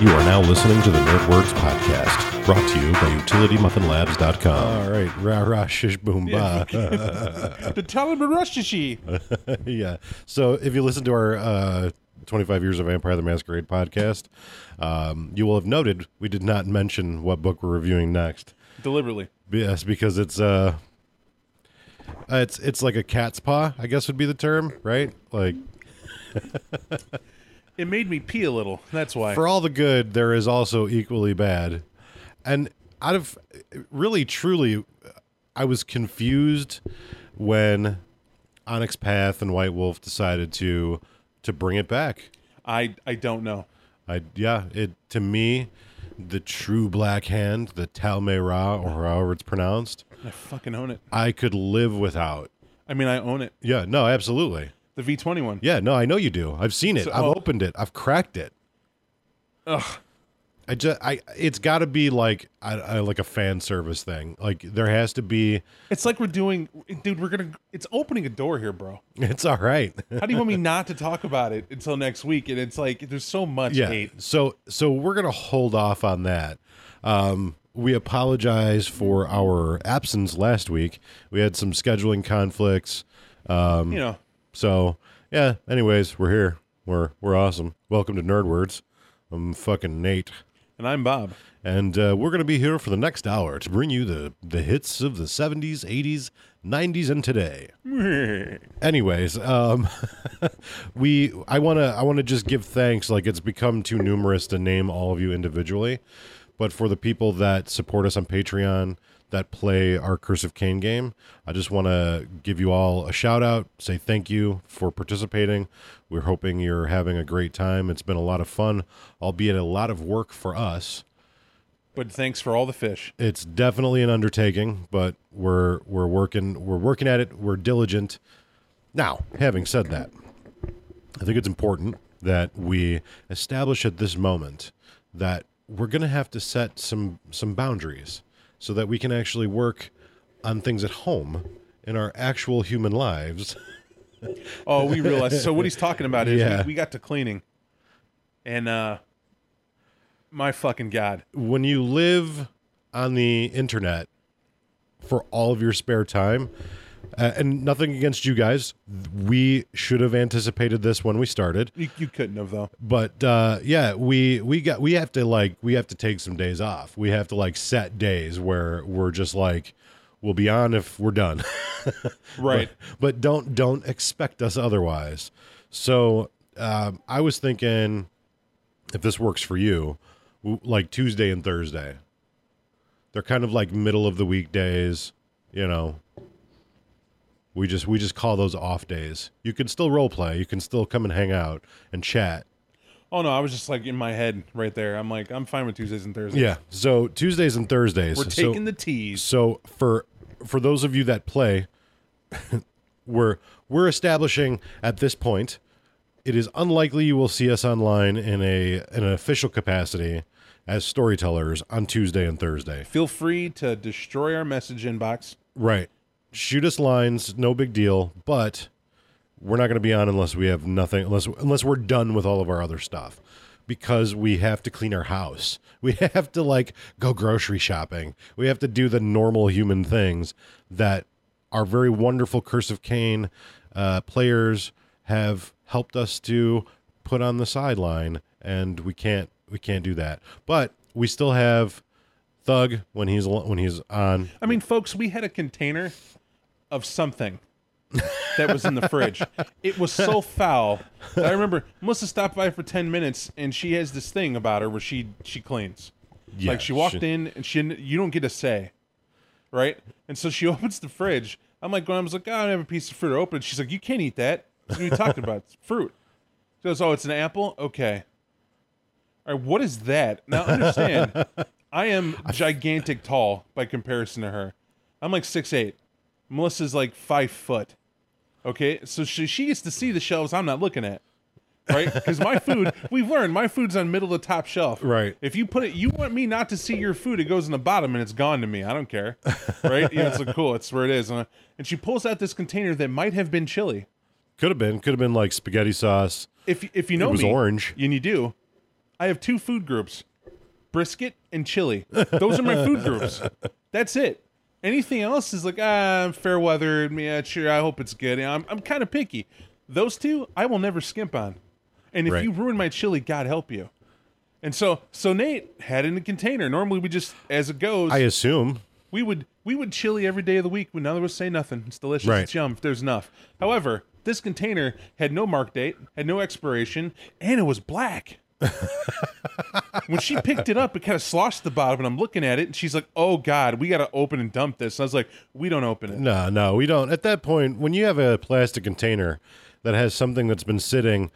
You are now listening to the Nerdwords Podcast, brought to you by UtilityMuffinLabs.com. All right, rah rah shish boom ba. The Talamarushishi. yeah. So if you listen to our uh, 25 Years of Vampire the Masquerade podcast, um, you will have noted we did not mention what book we're reviewing next. Deliberately. Yes, because it's uh, it's it's like a cat's paw, I guess would be the term, right? Like It made me pee a little. That's why. for all the good, there is also equally bad. And out of really, truly, I was confused when Onyx Path and White Wolf decided to to bring it back. I I don't know. I yeah, it to me, the true Black Hand, the Talme Ra, or however it's pronounced, I fucking own it. I could live without. I mean, I own it. Yeah, no, absolutely. The V twenty one. Yeah, no, I know you do. I've seen it. So- I've oh. opened it. I've cracked it. Ugh. I just, I, it's got to be like, I, I, like a fan service thing. Like there has to be. It's like we're doing, dude. We're gonna. It's opening a door here, bro. It's all right. How do you want me not to talk about it until next week? And it's like there's so much yeah. hate. So, so we're gonna hold off on that. Um, we apologize for our absence last week. We had some scheduling conflicts. Um, You know, So yeah. Anyways, we're here. We're we're awesome. Welcome to Nerd Words. I'm fucking Nate. and I'm Bob. And uh, we're going to be here for the next hour to bring you the, the hits of the 70s, 80s, 90s, and today. Anyways, um, we I want to I want to just give thanks. Like it's become too numerous to name all of you individually, but for the people that support us on Patreon, that play our Curse of Caine game, I just want to give you all a shout out. Say thank you for participating. We're hoping you're having a great time. It's been a lot of fun, albeit a lot of work for us But thanks for all the fish. it's definitely an undertaking, but we're we're working we're working at it. We're diligent. Now, having said that, I think it's important that we establish at this moment that we're going to have to set some some boundaries so that we can actually work on things at home in our actual human lives. Oh, we realized. So what he's talking about is Yeah. we, we got to cleaning, and uh, my fucking god, when you live on the internet for all of your spare time, uh, and nothing against you guys, we should have anticipated this when we started. you, you couldn't have though. But uh, yeah, we we got we have to like we have to take some days off. We have to like set days where we're just like we'll be on if we're done. Right. but don't don't expect us otherwise. So um, I was thinking, if this works for you, like Tuesday and Thursday, they're kind of like middle of the weekdays. You know, we just we just call those off days. You can still role play. You can still come and hang out and chat. Oh no, I was just like in my head right there. I'm like, I'm fine with Tuesdays and Thursdays. Yeah. So Tuesdays and Thursdays. We're So- taking the teas. So for for those of you that play, we're we're establishing at this point, it is unlikely you will see us online in a in an official capacity as storytellers on Tuesday and Thursday. Feel free to destroy our message inbox. Right. Shoot us lines, no big deal, but we're not going to be on unless we have nothing unless unless we're done with all of our other stuff because we have to clean our house. We have to like go grocery shopping. We have to do the normal human things that our very wonderful Curse of Caine uh, players have helped us to put on the sideline, and we can't we can't do that. But we still have Thug when he's when he's on. I mean, folks, we had a container of something that was in the fridge. It was so foul. I remember Melissa stopped by for ten minutes, and she has this thing about her where she she cleans. Yeah, like she walked she- in, and she you don't get a say, right? And so she opens the fridge. I'm like, was like, oh, I don't have a piece of fruit to open. She's like, you can't eat that. What are you talking about? It's fruit. She goes, oh, it's an apple. Okay. All right, what is that? Now understand, I am gigantic tall by comparison to her. I'm like six eight. Melissa's like five foot. Okay, so she she gets to see the shelves I'm not looking at, right? Because my food, we've learned my food's on middle of the top shelf. Right. If you put it, you want me not to see your food. It goes in the bottom and it's gone to me. I don't care, right? Yeah, it's like cool. It's where it is. And and she pulls out this container that might have been chili. Could have been. Could have been like spaghetti sauce. If if you know it was me, orange. and you do, I have two food groups: brisket and chili. Those are my food groups. That's it. Anything else is like ah, fair weather. Yeah, sure. I hope it's good. I'm I'm kind of picky. Those two, I will never skimp on. And if Right. you ruin my chili, God help you. And so, so Nate had it in a container. Normally, we just, as it goes, I assume. we would we would chili every day of the week when none of us say nothing. It's delicious. Right. It's yum. If there's enough. However, this container had no mark date, had no expiration, and it was black. When she picked it up, it kind of sloshed the bottom, and I'm looking at it, and she's like, "Oh God, we got to open and dump this." And I was like, "We don't open it." No, no, we don't. At that point, when you have a plastic container that has something that's been sitting,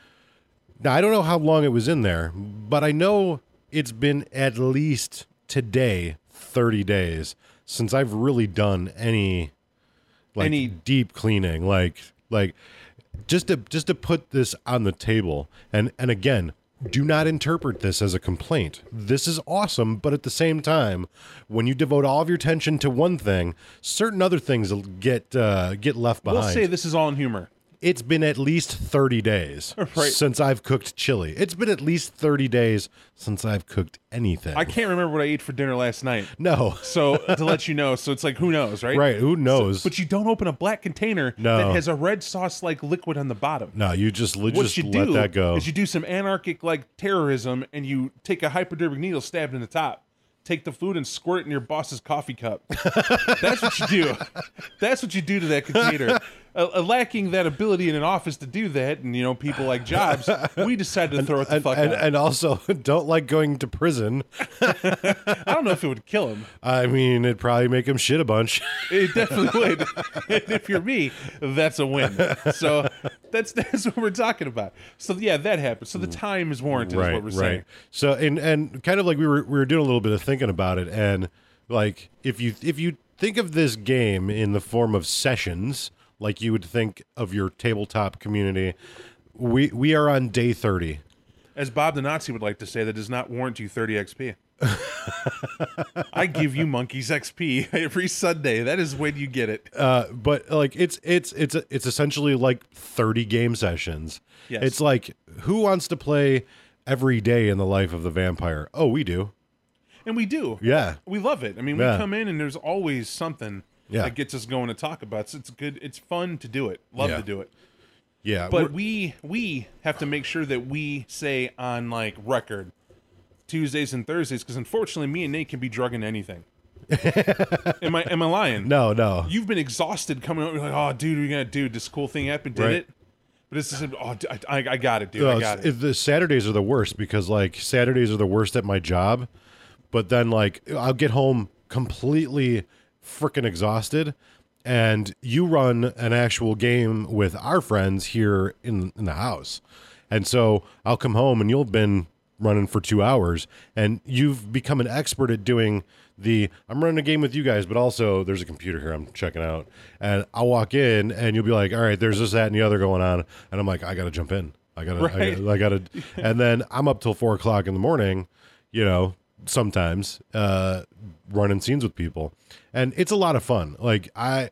now I don't know how long it was in there, but I know it's been at least today 30 days since I've really done any like Any- deep cleaning, like like just to just to put this on the table and and again do not interpret this as a complaint. This is awesome, but at the same time, when you devote all of your attention to one thing, certain other things get uh, get left behind. We'll say this is all in humor. It's been at least 30 days Right. since I've cooked chili. It's been at least 30 days since I've cooked anything. I can't remember what I ate for dinner last night. no. So to let you know, so it's like who knows, right? Right, who knows? But you don't open a black container No. that has a red sauce like liquid on the bottom. no, you just you what just you let do that go. is you do some anarchic like terrorism and you take a hypodermic needle stabbed in the top take the food and squirt it in your boss's coffee cup that's what you do that's what you do to that container uh, lacking that ability in an office to do that and you know people like jobs we decided to throw it the and, fuck and, out and also don't like going to prison. i don't know if it would kill him I mean, it'd probably make him shit a bunch. It definitely would. and if you're me, that's a win. So that's that's what we're talking about. So yeah, that happened. So the mm. time is warranted, is what we're saying. So and and kind of like we were we were doing a little bit of thinking about it, and like if you if you think of this game in the form of sessions, like you would think of your tabletop community, we we are on day thirty. As Bob the Nazi would like to say, that does not warrant you 30 XP. I give you monkeys XP every Sunday. That is when you get it. Uh, but like it's it's it's it's essentially like thirty game sessions. Yes. It's like who wants to play every day in the life of the vampire? Oh, we do. And we do. Yeah. We love it. I mean, Yeah. we come in and there's always something Yeah. that gets us going to talk about. So it's good. It's fun to do it. Love Yeah. to do it. Yeah. But we we have to make sure that we say on like record Tuesdays and Thursdays because unfortunately me and Nate can be drugging anything. am I am I lying? no, no. You've been exhausted coming over like, oh dude, we gonna do this cool thing happened, did Right. it? But it's just oh I, I got it, dude. No, I got it. The Saturdays are the worst because like Saturdays are the worst at my job, but then like I'll get home completely freaking exhausted, and you run an actual game with our friends here in in the house, and so I'll come home and you'll have been running for two hours, and you've become an expert at doing the I'm running a game with you guys, but also there's a computer here I'm checking out, and I'll walk in and you'll be like, all right, there's this, that, and the other going on, and I'm like, I gotta jump in. I gotta, I Right. gotta, I gotta, and then I'm up till four o'clock in the morning, you know, sometimes, uh, running scenes with people. And it's a lot of fun. Like, I,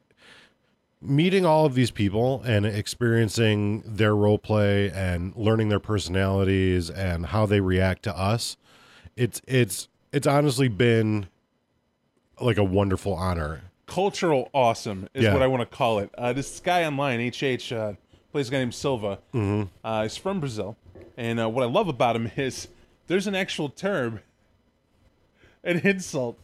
meeting all of these people and experiencing their role play and learning their personalities and how they react to us, it's, it's, it's honestly been like a wonderful honor. Cultural awesome is Yeah. what I want to call it. Uh, this guy online, HH, uh, plays a guy named Silva. Mm-hmm. Uh, he's from Brazil, and uh, what I love about him is there's an actual term, an insult.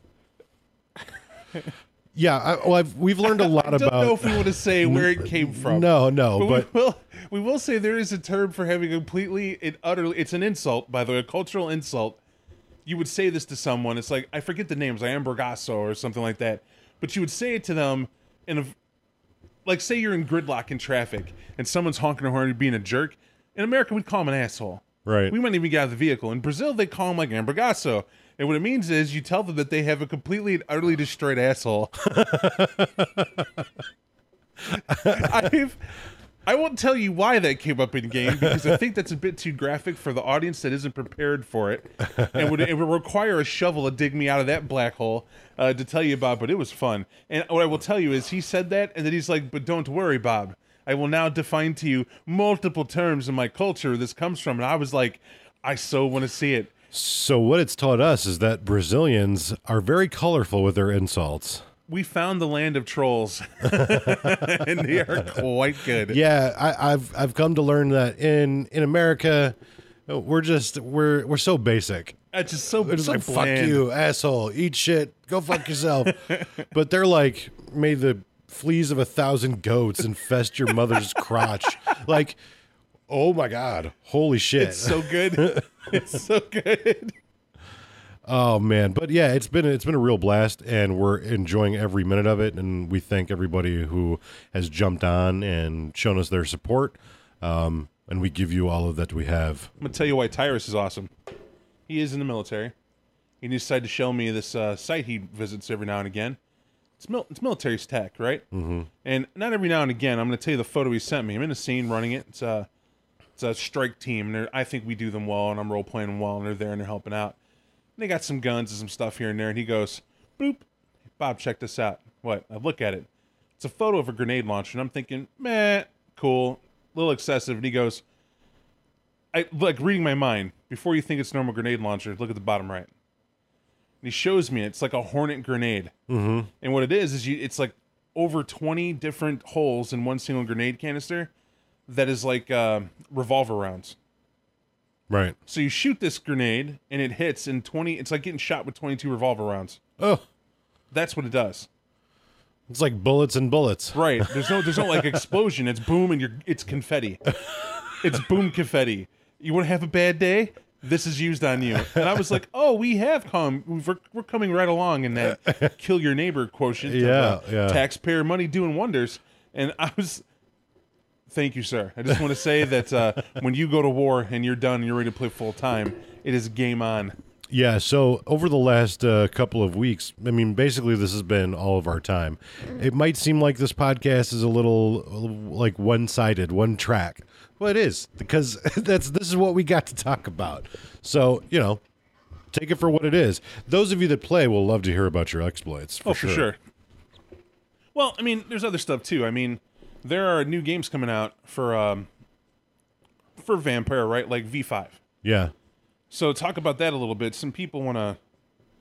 Yeah. I, well, I've, we've learned a lot I don't about. know if we want to say where it came from. No, no, But, but we will we will say there is a term for having completely and utterly it's an insult, by the way, a cultural insult. You would say this to someone, it's like I forget the names, like Ambergasso or something like that. But you would say it to them in a like say you're in gridlock in traffic and someone's honking a horn and being a jerk. In America we'd call him an asshole. Right. We might even get out of the vehicle. In Brazil they call him like Ambergasso. And what it means is you tell them that they have a completely and utterly destroyed asshole. I've I won't tell you why that came up in game because I think that's a bit too graphic for the audience that isn't prepared for it, and would it would require a shovel to dig me out of that black hole uh, to tell you about. But it was fun, and what I will tell you is he said that, and then he's like, "But don't worry, Bob. I will now define to you multiple terms in my culture this comes from." And I was like, "I so want to see it." So what it's taught us is that Brazilians are very colorful with their insults. We found the land of trolls, and they are quite good. Yeah, I, I've I've come to learn that in in America, we're just we're we're so basic. It's just so, It's like fuck you, asshole, eat shit, go fuck yourself. but they're like, may the fleas of a thousand goats infest your mother's crotch. Like, oh my god, holy shit. It's so good. it's so good. Oh man, but yeah, it's been it's been a real blast, and we're enjoying every minute of it. And we thank everybody who has jumped on and shown us their support. Um, and we give you all of that we have. I'm gonna tell you why Tyrus is awesome. He is in the military. He decided to show me this uh, site he visits every now and again. It's mil- it's military tech, right? Mm-hmm. And not every now and again. I'm gonna tell you the photo he sent me. I'm in a scene running it. It's a it's a strike team, and I think we do them well, and I'm role playing them well, and they're there and they're helping out. And they got some guns and some stuff here and there, and he goes, "Boop, Bob, check this out." What? I look at it. It's a photo of a grenade launcher, and I'm thinking, meh, cool, a little excessive. And he goes, I like reading my mind. Before you think it's normal grenade launcher, look at the bottom right. And he shows me it's like a Hornet grenade, mm-hmm. and what it is is you it's like over twenty different holes in one single grenade canister that is like uh, revolver rounds. Right. So you shoot this grenade and it hits in twenty. It's like getting shot with twenty-two revolver rounds. Oh, That's what it does. it's like bullets and bullets. Right. There's no there's no like explosion. It's boom and you're it's confetti. It's boom confetti. You want to have a bad day? This is used on you. And I was like, oh, we have come. We're, we're coming right along in that kill your neighbor quotient. Yeah, uh, yeah. Taxpayer money doing wonders. And I was. Thank you, sir. I just want to say that uh, when you go to war and you're done and you're ready to play full time, it is game on. Yeah. So over the last uh, couple of weeks, I mean, basically, this has been all of our time. It might seem like this podcast is a little like one-sided, one track. Well, it is because that's this is what we got to talk about. So you know, take it for what it is. Those of you that play will love to hear about your exploits. For oh, for sure. Well, I mean, there's other stuff too. I mean, there are new games coming out for um, for Vampire, right? Like V5. Yeah. So talk about that a little bit. Some people want to.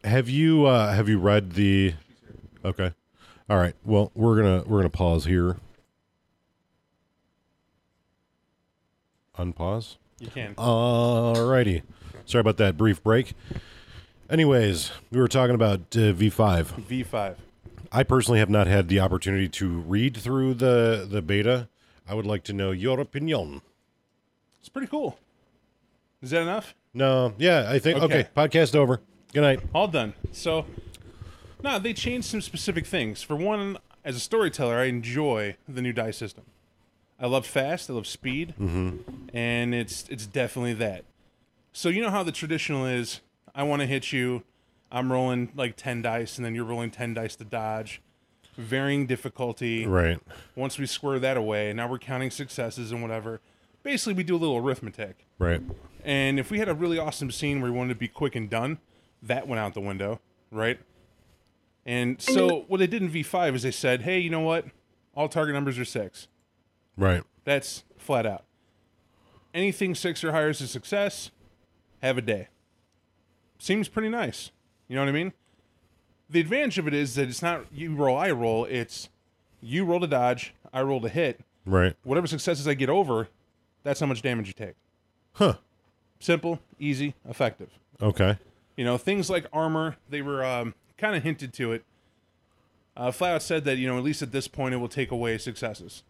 Have you uh, have you read the? Okay. All right. Well, we're gonna we're gonna pause here. Unpause. You can. Alrighty. Sorry about that brief break. Anyways, we were talking about uh, V5. V5. I personally have not had the opportunity to read through the the beta. I would like to know your opinion. It's pretty cool. Is that enough? No, yeah, I think okay. Okay. podcast over. Good night. All done. So, no, they changed some specific things. For one, as a storyteller, I enjoy the new die system. I love fast. I love speed, mm-hmm. and it's it's definitely that. So you know how the traditional is. I want to hit you. I'm rolling like ten dice, and then you're rolling ten dice to dodge. Varying difficulty. Right. Once we square that away, now we're counting successes and whatever. Basically, we do a little arithmetic. Right. And if we had a really awesome scene where we wanted to be quick and done, that went out the window, right? And so what they did in V5 is they said, hey, you know what? All target numbers are six. Right. That's flat out. Anything six or higher is a success. Have a day. Seems pretty nice. You know what I mean? The advantage of it is that it's not you roll, I roll. It's you roll to dodge, I roll to hit. Right. Whatever successes I get over, that's how much damage you take. Huh. Simple, easy, effective. Okay. You know, things like armor, they were um, kind of hinted to it. Uh, flat out said that, you know, at least at this point, it will take away successes.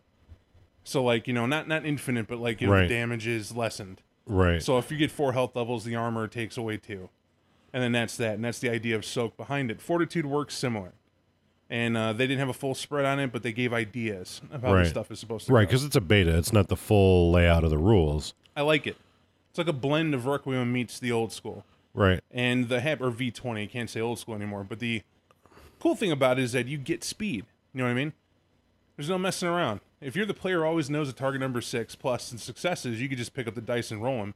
So, like, you know, not not infinite, but like, you know, Right. the damage is lessened. Right. So if you get four health levels, the armor takes away two. And then that's that. And that's the idea of soak behind it. Fortitude works similar. And uh, they didn't have a full spread on it, but they gave ideas of how Right. this stuff is supposed to work. right, go. because it's a beta. It's not the full layout of the rules. I like it. It's like a blend of Requiem meets the old school. Right. and the hab or V20, I can't say old school anymore, but the cool thing about it is that you get speed. You know what I mean? There's no messing around. If you're the player who always knows a target number six plus and successes, you could just pick up the dice and roll them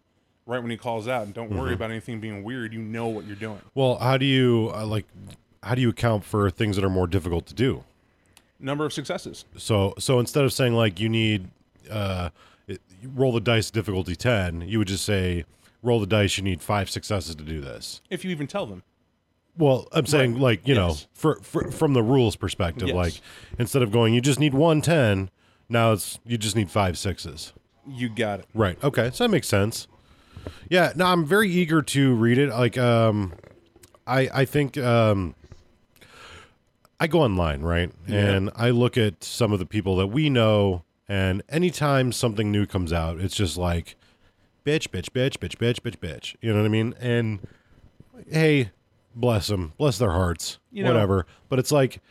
right when he calls out, and don't worry about anything being weird. You know what you're doing. Well, how do you uh, like? How do you account for things that are more difficult to do? Number of successes. So, so instead of saying like you need uh, it, you roll the dice difficulty ten, you would just say roll the dice. You need five successes to do this. If you even tell them. Well, I'm saying Right. like you know, for, for from the rules perspective, Yes. like instead of going, you just need one ten. Now it's you just need five sixes. You got it. Right. Okay. So that makes sense. Yeah. No, I'm very eager to read it. Like, um, I I think um, I go online, right, and I look at some of the people that we know, and anytime something new comes out, it's just like, bitch, bitch, bitch, bitch, bitch, bitch, bitch. You know what I mean? And hey, bless them, bless their hearts, You know- whatever. But it's like.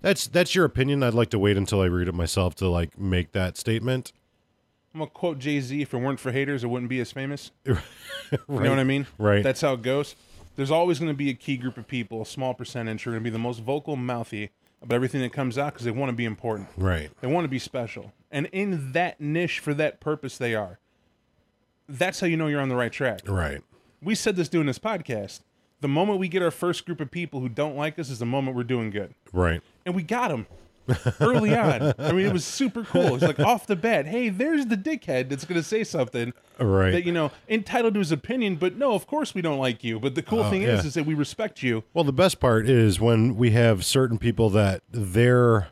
That's that's your opinion. I'd like to wait until I read it myself to like make that statement. I'm gonna quote Jay Z: "If it weren't for haters, it wouldn't be as famous." right. You know what I mean? Right. That's how it goes. There's always going to be a key group of people, a small percentage, who are going to be the most vocal, mouthy about everything that comes out because they want to be important. Right. They want to be special. And in that niche, for that purpose, they are. That's how you know you're on the right track. Right. We said this doing this podcast. The moment we get our first group of people who don't like us is the moment we're doing good. Right. And we got them early on. I mean, it was super cool. It's like off the bat, hey, there's the dickhead that's going to say something Right. that you know entitled to his opinion but no of course we don't like you but the cool oh, thing is is that we respect you Well, the best part is when we have certain people that they're.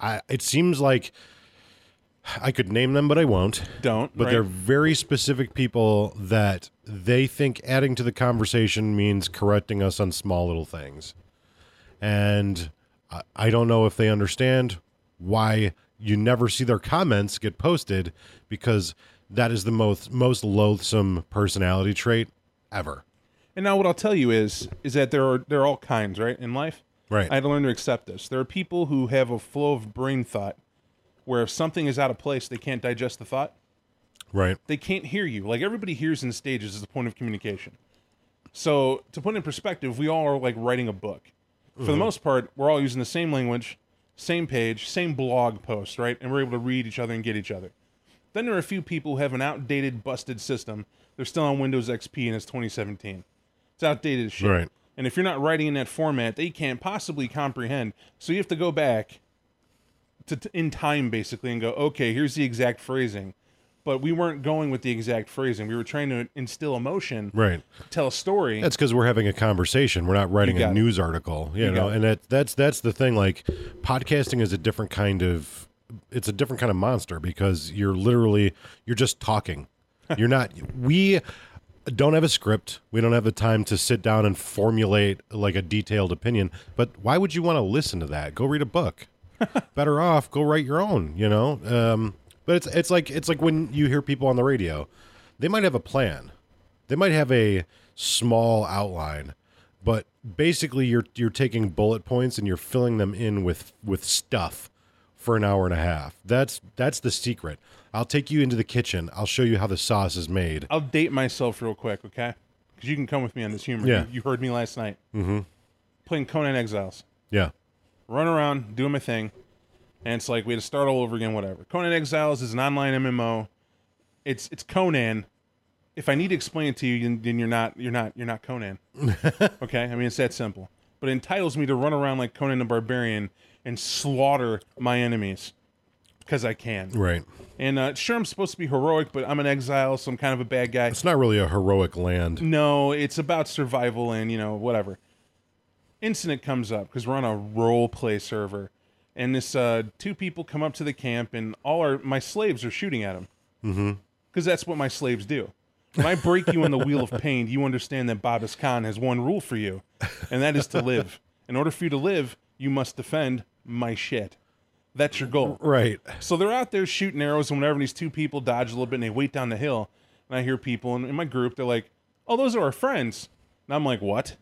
I, it seems like I could name them, but I won't. don't But right? they're very specific people that they think adding to the conversation means correcting us on small little things. And I, I don't know if they understand why you never see their comments get posted because that is the most most loathsome personality trait ever. and now what i'll tell you is is that there are there are all kinds right in life Right. i had to learn to accept this there are people who have a flow of brain thought where if something is out of place they can't digest the thought right. they can't hear you like everybody hears in stages as a point of communication so to put it in perspective we all are like writing a book for the mm-hmm. most part we're all using the same language same page same blog post right? And we're able to read each other and get each other. Then there are a few people who have an outdated busted system. They're still on windows xp and it's 2017 it's outdated as shit. Right. and if you're not writing in that format they can't possibly comprehend. So you have to go back to, to in time basically and go okay here's the exact phrasing but we weren't going with the exact phrasing we were trying to instill emotion Right. tell a story That's because we're having a conversation. We're not writing a it. news article, you, You know. And that that's that's the thing. Like, podcasting is a different kind of. It's a different kind of monster because you're literally you're just talking. You're not. We don't have a script. We don't have the time to sit down and formulate like a detailed opinion. But why would you want to listen to that? Go read a book. Better off go write your own. You know. Um, but it's it's like it's like when you hear people on the radio, they might have a plan. They might have a small outline but basically you're you're taking bullet points and you're filling them in with with stuff for an hour and a half. That's that's the secret. I'll take you into the kitchen. I'll show you how the sauce is made. I'll date myself real quick okay? Because you can come with me on this humor. Yeah. you, you heard me last night. Mm-hmm. playing conan exiles. Yeah. Run around doing my thing and it's like we had to start all over again whatever. Conan exiles is an online mmo it's it's conan. If i need to explain it to you then- you're not you're not you're not conan. Okay? I mean it's that simple. But it entitles me to run around like conan the barbarian and slaughter my enemies. Because i can. Right. And uh, sure i'm supposed to be heroic but i'm an exile so i'm kind of a bad guy. It's not really a heroic land. No, it's about survival and you know whatever. Incident comes up because we're on a role play server, and this uh, two people come up to the camp, and all our my slaves are shooting at them. Mm-hmm. Because that's what my slaves do. When I break you in the wheel of pain, you understand that Babas Khan has one rule for you, and that is to live. In order for you to live, you must defend my shit. That's your goal. right So they're out there shooting arrows and whenever these two people dodge a little bit and they wait down the hill. And I hear people in, in my group, they're like, Oh, those are our friends. And I'm like, What?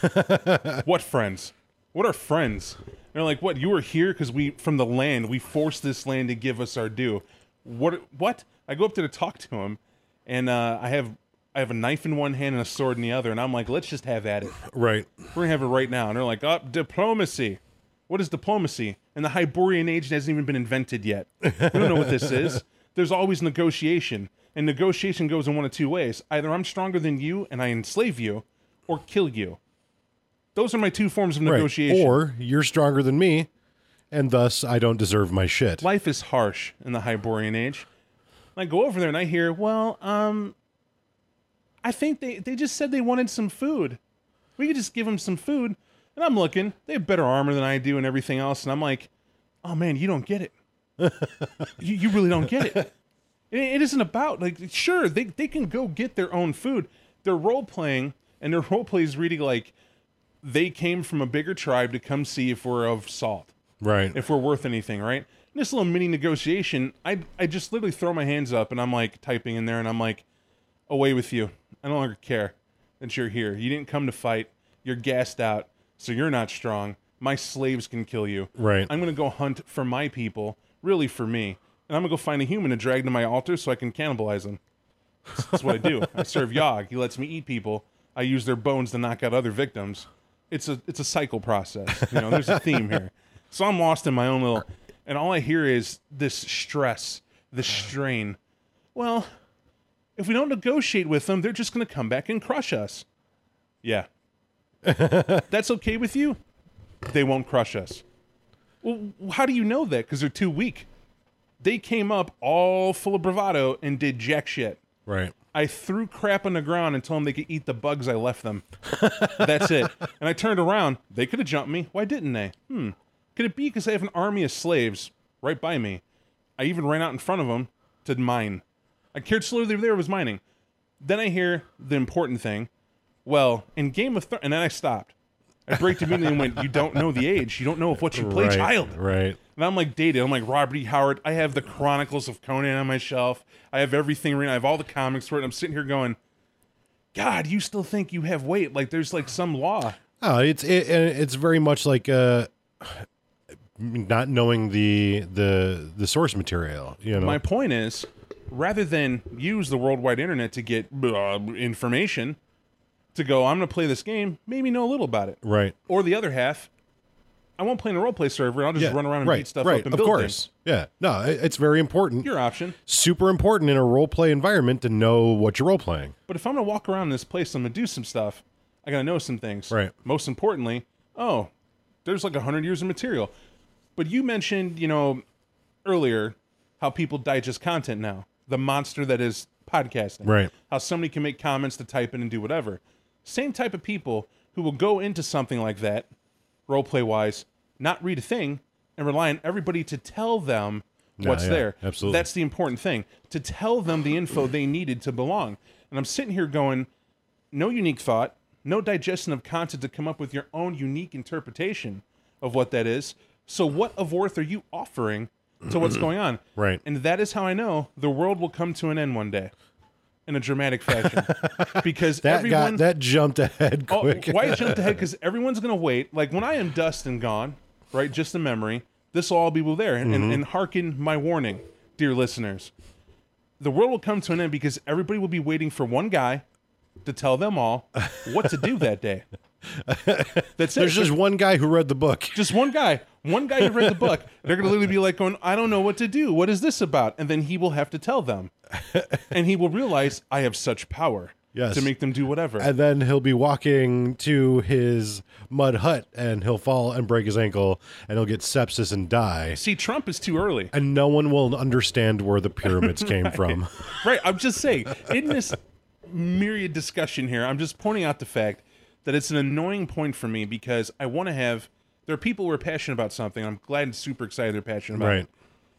what friends? What are friends? And they're like, What? You were here because we, from the land, we forced this land to give us our due. What? What? I go up there to talk to him, and uh, I have. I have a knife in one hand and a sword in the other, and I'm like, let's just have at it. right We're gonna have it right now. And they're like, oh, diplomacy. What is diplomacy? And the Hyborian age hasn't even been invented yet. We don't know what this is. There's always negotiation. And negotiation goes in one of two ways. Either I'm stronger than you and I enslave you, or kill you. Those are my two forms of right negotiation. or you're stronger than me and thus i don't deserve my shit life is harsh in the Hyborian age. And I go over there and I hear, well, um, I think they they just said they wanted some food. We could just give them some food. And I'm looking, they have better armor than I do and everything else. And I'm like, oh man, you don't get it. you, you really don't get it. it. It isn't about like sure they they can go get their own food. They're role playing and their role play is reading like they came from a bigger tribe to come see if we're of salt, Right. if we're worth anything, right? In this little mini negotiation, I I just literally throw my hands up and I'm like typing in there and I'm like, away with you. I no longer care that you're here. You didn't come to fight. You're gassed out, so you're not strong. My slaves can kill you. Right. I'm gonna go hunt for my people, really for me, and I'm gonna go find a human to drag to my altar so I can cannibalize them. That's, that's what I do. I serve Yog. He lets me eat people. I use their bones to knock out other victims. It's a it's a cycle process. You know, there's a theme here. So I'm lost in my own little, and all I hear is this stress, this strain. Well, if we don't negotiate with them, they're just going to come back and crush us. Yeah. That's okay with you? They won't crush us. Well, how do you know that? Because they're too weak. They came up all full of bravado and did jack shit. Right. I threw crap on the ground and told them they could eat the bugs I left them. That's it. And I turned around. They could have jumped me. Why didn't they? Hmm. Could it be because I have an army of slaves right by me? I even ran out in front of them to mine. I cared so little they were there was mining. Then I hear the important thing. Well, in Game of Thrones, and then I stopped. I braked immediately and went, "You don't know the age. You don't know if what you play, right. child." Right. And I'm like dated. I'm like Robert E. Howard. I have the Chronicles of Conan on my shelf. I have everything written. I have all the comics for it. I'm sitting here going, God, you still think you have weight? Like there's like some law. Oh, it's it, it's very much like uh, not knowing the the the source material. You know. My point is, rather than use the worldwide internet to get uh, information, to go, I'm going to play this game, maybe know a little about it. right. Or the other half, I won't play in a roleplay server. I'll just Yeah. run around and right. beat stuff right. up and of build course. things. Yeah. No, it's very important. Your option. Super important in a role play environment to know what you're role playing. But if I'm gonna walk around this place, I'm gonna do some stuff. I gotta know some things. Right. Most importantly, oh, there's like a hundred years of material. But you mentioned, you know, earlier how people digest content now. The monster that is podcasting. Right. How somebody can make comments to type in and do whatever. Same type of people who will go into something like that, role play wise, not read a thing, and rely on everybody to tell them what's yeah, there. absolutely. That's the important thing. To tell them the info they needed to belong. And I'm sitting here going, no unique thought, no digestion of content to come up with your own unique interpretation of what that is. So, what of worth are you offering to what's going on? Right. And that is how I know the world will come to an end one day in a dramatic fashion. because That everyone. got that jumped ahead Oh, quick. why I jumped ahead? Because everyone's gonna wait. Like when I am dust and gone, right? Just a memory. This will all be there, and, Mm-hmm. and, and hearken my warning, dear listeners. The world will come to an end because everybody will be waiting for one guy to tell them all what to do that day. That's it. There's just one guy who read the book. just one guy, one guy who read the book. They're gonna literally be like going, I don't know what to do. What is this about? And then he will have to tell them, and he will realize I have such power Yes. to make them do whatever. And then he'll be walking to his mud hut and he'll fall and break his ankle and he'll get sepsis and die. See, Trump is too early. And no one will understand where the pyramids came from. Right. I'm just saying, in this myriad discussion here, I'm just pointing out the fact that it's an annoying point for me because I want to have. There are people who are passionate about something. I'm glad and super excited they're passionate about Right. it.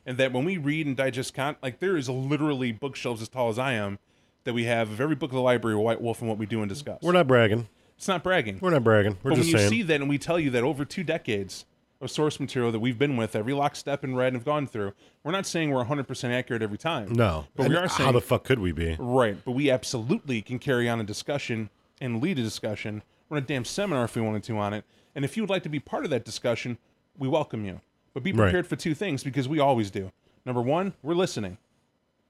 And that when we read and digest content, like there is literally bookshelves as tall as I am that we have of every book of the library White Wolf and what we do and discuss. We're not bragging. it's not bragging. We're not bragging. We're but when you saying. see that and we tell you that over two decades of source material that we've been with, every lockstep and read and have gone through, we're not saying we're 100% accurate every time. no. But we are are how the fuck could we be? Right, but we absolutely can carry on a discussion and lead a discussion. Run a damn seminar if we wanted to on it. And if you would like to be part of that discussion, we welcome you. But be Right. prepared for two things because we always do. Number one, we're listening.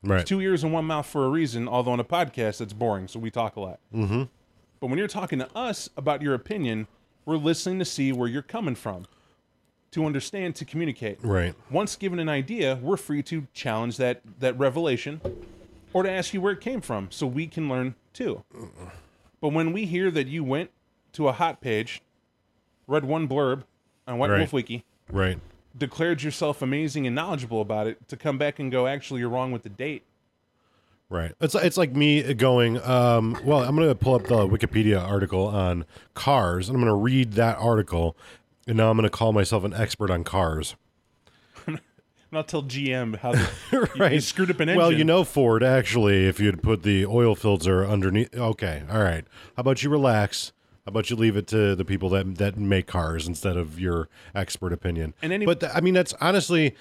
Right. Two ears and one mouth for a reason, although on a podcast it's boring, so we talk a lot. Mm-hmm. But when you're talking to us about your opinion, we're listening to see where you're coming from, to understand, to communicate. Right. Once given an idea, we're free to challenge that that revelation or to ask you where it came from so we can learn too. But when we hear that you went to a hot page, read one blurb on White Right. Wolf Wiki, Right. declared yourself amazing and knowledgeable about it, to come back and go, actually, you're wrong with the date. Right. It's it's like me going. Um, well, I'm going to pull up the Wikipedia article on cars, and I'm going to read that article, and now I'm going to call myself an expert on cars. Not tell GM how they, you- you screwed up an engine. Well, you know Ford actually, if you'd put the oil filter underneath. Okay, all right. How about you relax? How about you leave it to the people that that make cars instead of your expert opinion? And any- but th- I mean, that's honestly,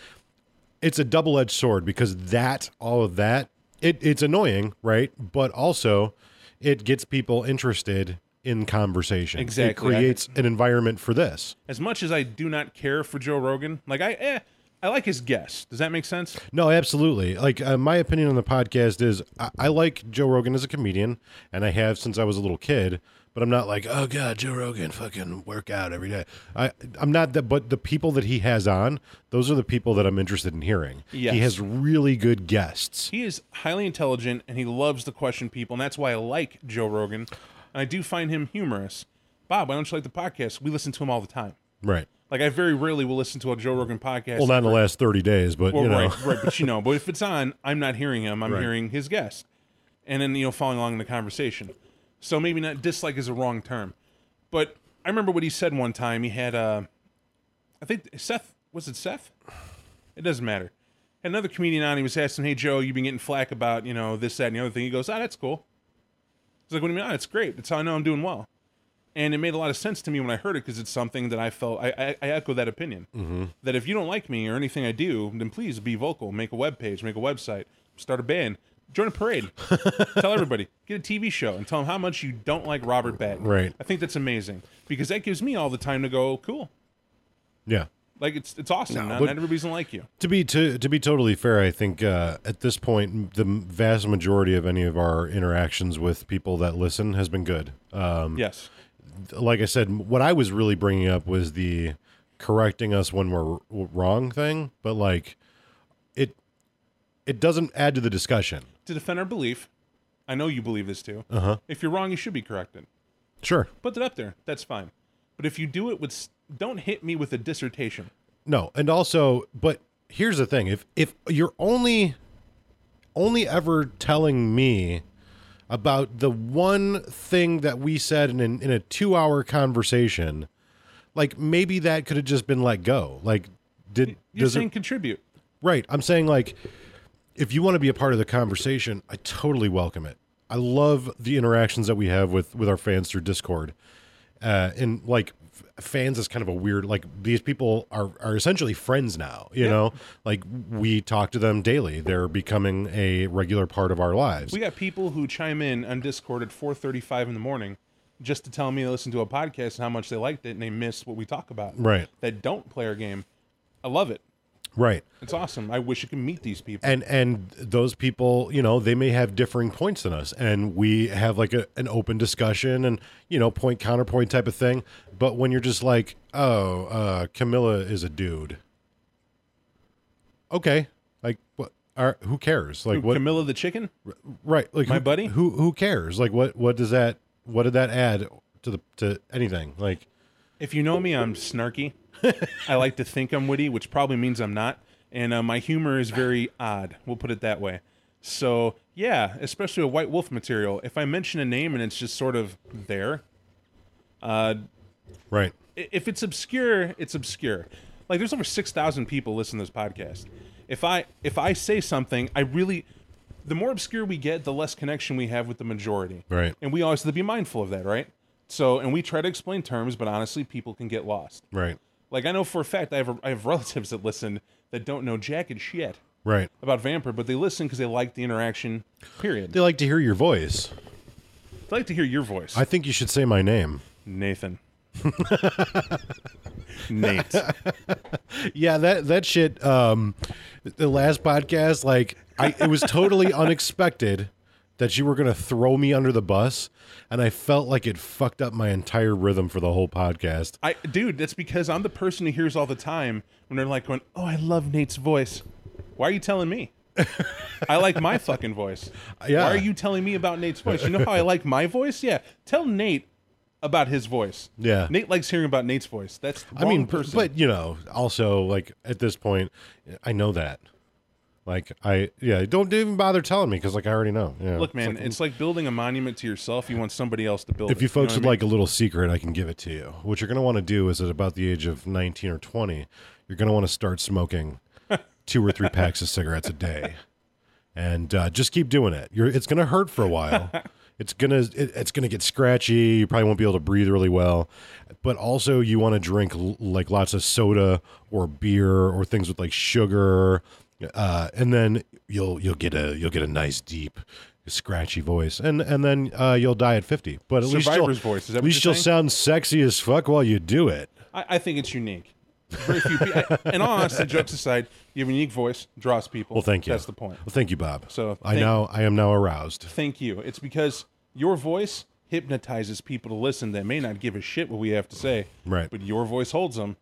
it's a double edged sword because that all of that it it's annoying, right? But also, it gets people interested in conversation. Exactly. it creates an environment for this. as much as I do not care for Joe Rogan, like I, eh, I like his guests. Does that make sense? No, absolutely. Like uh, my opinion on the podcast is, I, I like Joe Rogan as a comedian, and I have since I was a little kid. But I'm not like, oh god, Joe Rogan, fucking work out every day. I I'm not that. But the people that he has on, those are the people that I'm interested in hearing. Yes. He has really good guests. He is highly intelligent and he loves to question people, and that's why I like Joe Rogan. And I do find him humorous. Bob, why don't you like the podcast? We listen to him all the time. Right. Like I very rarely will listen to a Joe Rogan podcast. Well, not in the last 30 days, but Well, you know. right, right, but you know, but if it's on, I'm not hearing him. I'm Right. hearing his guest, and then you know, following along in the conversation. So maybe not dislike is a wrong term, but I remember what he said one time. He had, uh, I think Seth was it Seth? It doesn't matter. Had another comedian on. He was asking, "Hey Joe, you've been getting flack about you know this, that, and the other thing." He goes, "Ah, that's cool." He's like, "What do you mean? Ah, that's great. That's how I know I'm doing well." And it made a lot of sense to me when I heard it because it's something that I felt I, I, I echo that opinion. Mm-hmm. That if you don't like me or anything I do, then please be vocal. Make a web page, make a website, start a band, join a parade, tell everybody, get a TV show, and tell them how much you don't like Robert Patton. Right. I think that's amazing because that gives me all the time to go, cool. yeah. Like it's it's awesome. No, not, but- not everybody's gonna like you. To be to to be totally fair, I think uh, at this point, the vast majority of any of our interactions with people that listen has been good. Um, Yes. like I said, what I was really bringing up was the correcting us when we're w- wrong thing, but like it it doesn't add to the discussion. To defend our belief, I know you believe this too. Uh huh. If you're wrong, you should be corrected. Sure. Put it up there. That's fine. But if you do it with, don't hit me with a dissertation. No, and also, but here's the thing: if if you're only only ever telling me about the one thing that we said in an, in a two hour conversation, like maybe that could have just been let go. Like, did You're does saying it contribute. right? I'm saying like, if you want to be a part of the conversation, I totally welcome it. I love the interactions that we have with with our fans through Discord, uh, and like fans is kind of a weird like these people are are essentially friends now. You know, like we talk to them daily. They're becoming a regular part of our lives. We got people who chime in on Discord at 4:35 in the morning just to tell me to listen to a podcast and how much they liked it and they miss what we talk about. right, That don't play our game. I love it. Right. It's awesome. I wish you could meet these people. and and those people you know they may have differing points than us and we have like a, an open discussion and you know point counterpoint type of thing but when you're just like oh uh camilla is a dude okay like what are who cares like Who, what Camilla the chicken? right like my who, buddy? who who cares like what what does that what did that add to the to anything like If you know me, I'm snarky. I like to think I'm witty, which probably means I'm not. And uh, my humor is very odd. We'll put it that way. So, yeah, especially a White Wolf material. If I mention a name and it's just sort of there, uh, right if it's obscure, it's obscure. Like there's over six thousand people listen to this podcast. If I if I say something, I really the more obscure we get, the less connection we have with the majority. Right. And we always have to be mindful of that, right? So and we try to explain terms, but honestly, people can get lost. right Like I know for a fact I have I have relatives that listen that don't know jack and shit right about Vampire, but they listen because they like the interaction. Period. they like to hear your voice They like to hear your voice, i think you should say my name Nathan. Nate. Yeah, that that shit. Um, the last podcast, like, I it was totally unexpected that you were gonna throw me under the bus, and I felt like it fucked up my entire rhythm for the whole podcast. I, dude, that's because I'm the person who hears all the time when they're like going, "Oh, I love Nate's voice." Why are you telling me? I like my fucking voice. Yeah. Why are you telling me about Nate's voice? You know how I like my voice? Yeah. Tell Nate about his voice. Yeah. Nate likes hearing about Nate's voice. That's the I mean, person. but you know, also like at this point, I know that. Like I yeah, don't even bother telling me because like I already know. Yeah. Look, man, it's like, building a monument to yourself. You want somebody else to build if it. you folks know would I like a little secret, I can give it to you. What you're going to want to do is at about the age of 19 or 20, you're going to want to start smoking two or three packs of cigarettes a day, and uh, just keep doing it. You're it's going to hurt for a while. It's gonna it, it's gonna get scratchy. You probably won't be able to breathe really well, but also you want to drink l- like lots of soda or beer or things with like sugar, uh, and then you'll you'll get a you'll get a nice deep scratchy voice, and and then uh, you'll die at fifty. But at least Survivor's you'll, voice, is that at least you'll sound sexy as fuck while you do it. I, I think it's unique. Very few people. In all honesty, jokes aside, you have a unique voice, draws people. Well, thank you. That's the point. Well, thank you, Bob. So, I thank- now I am now aroused. Thank you. It's because your voice hypnotizes people to listen that may not give a shit what we have to say. Right. But your voice holds them.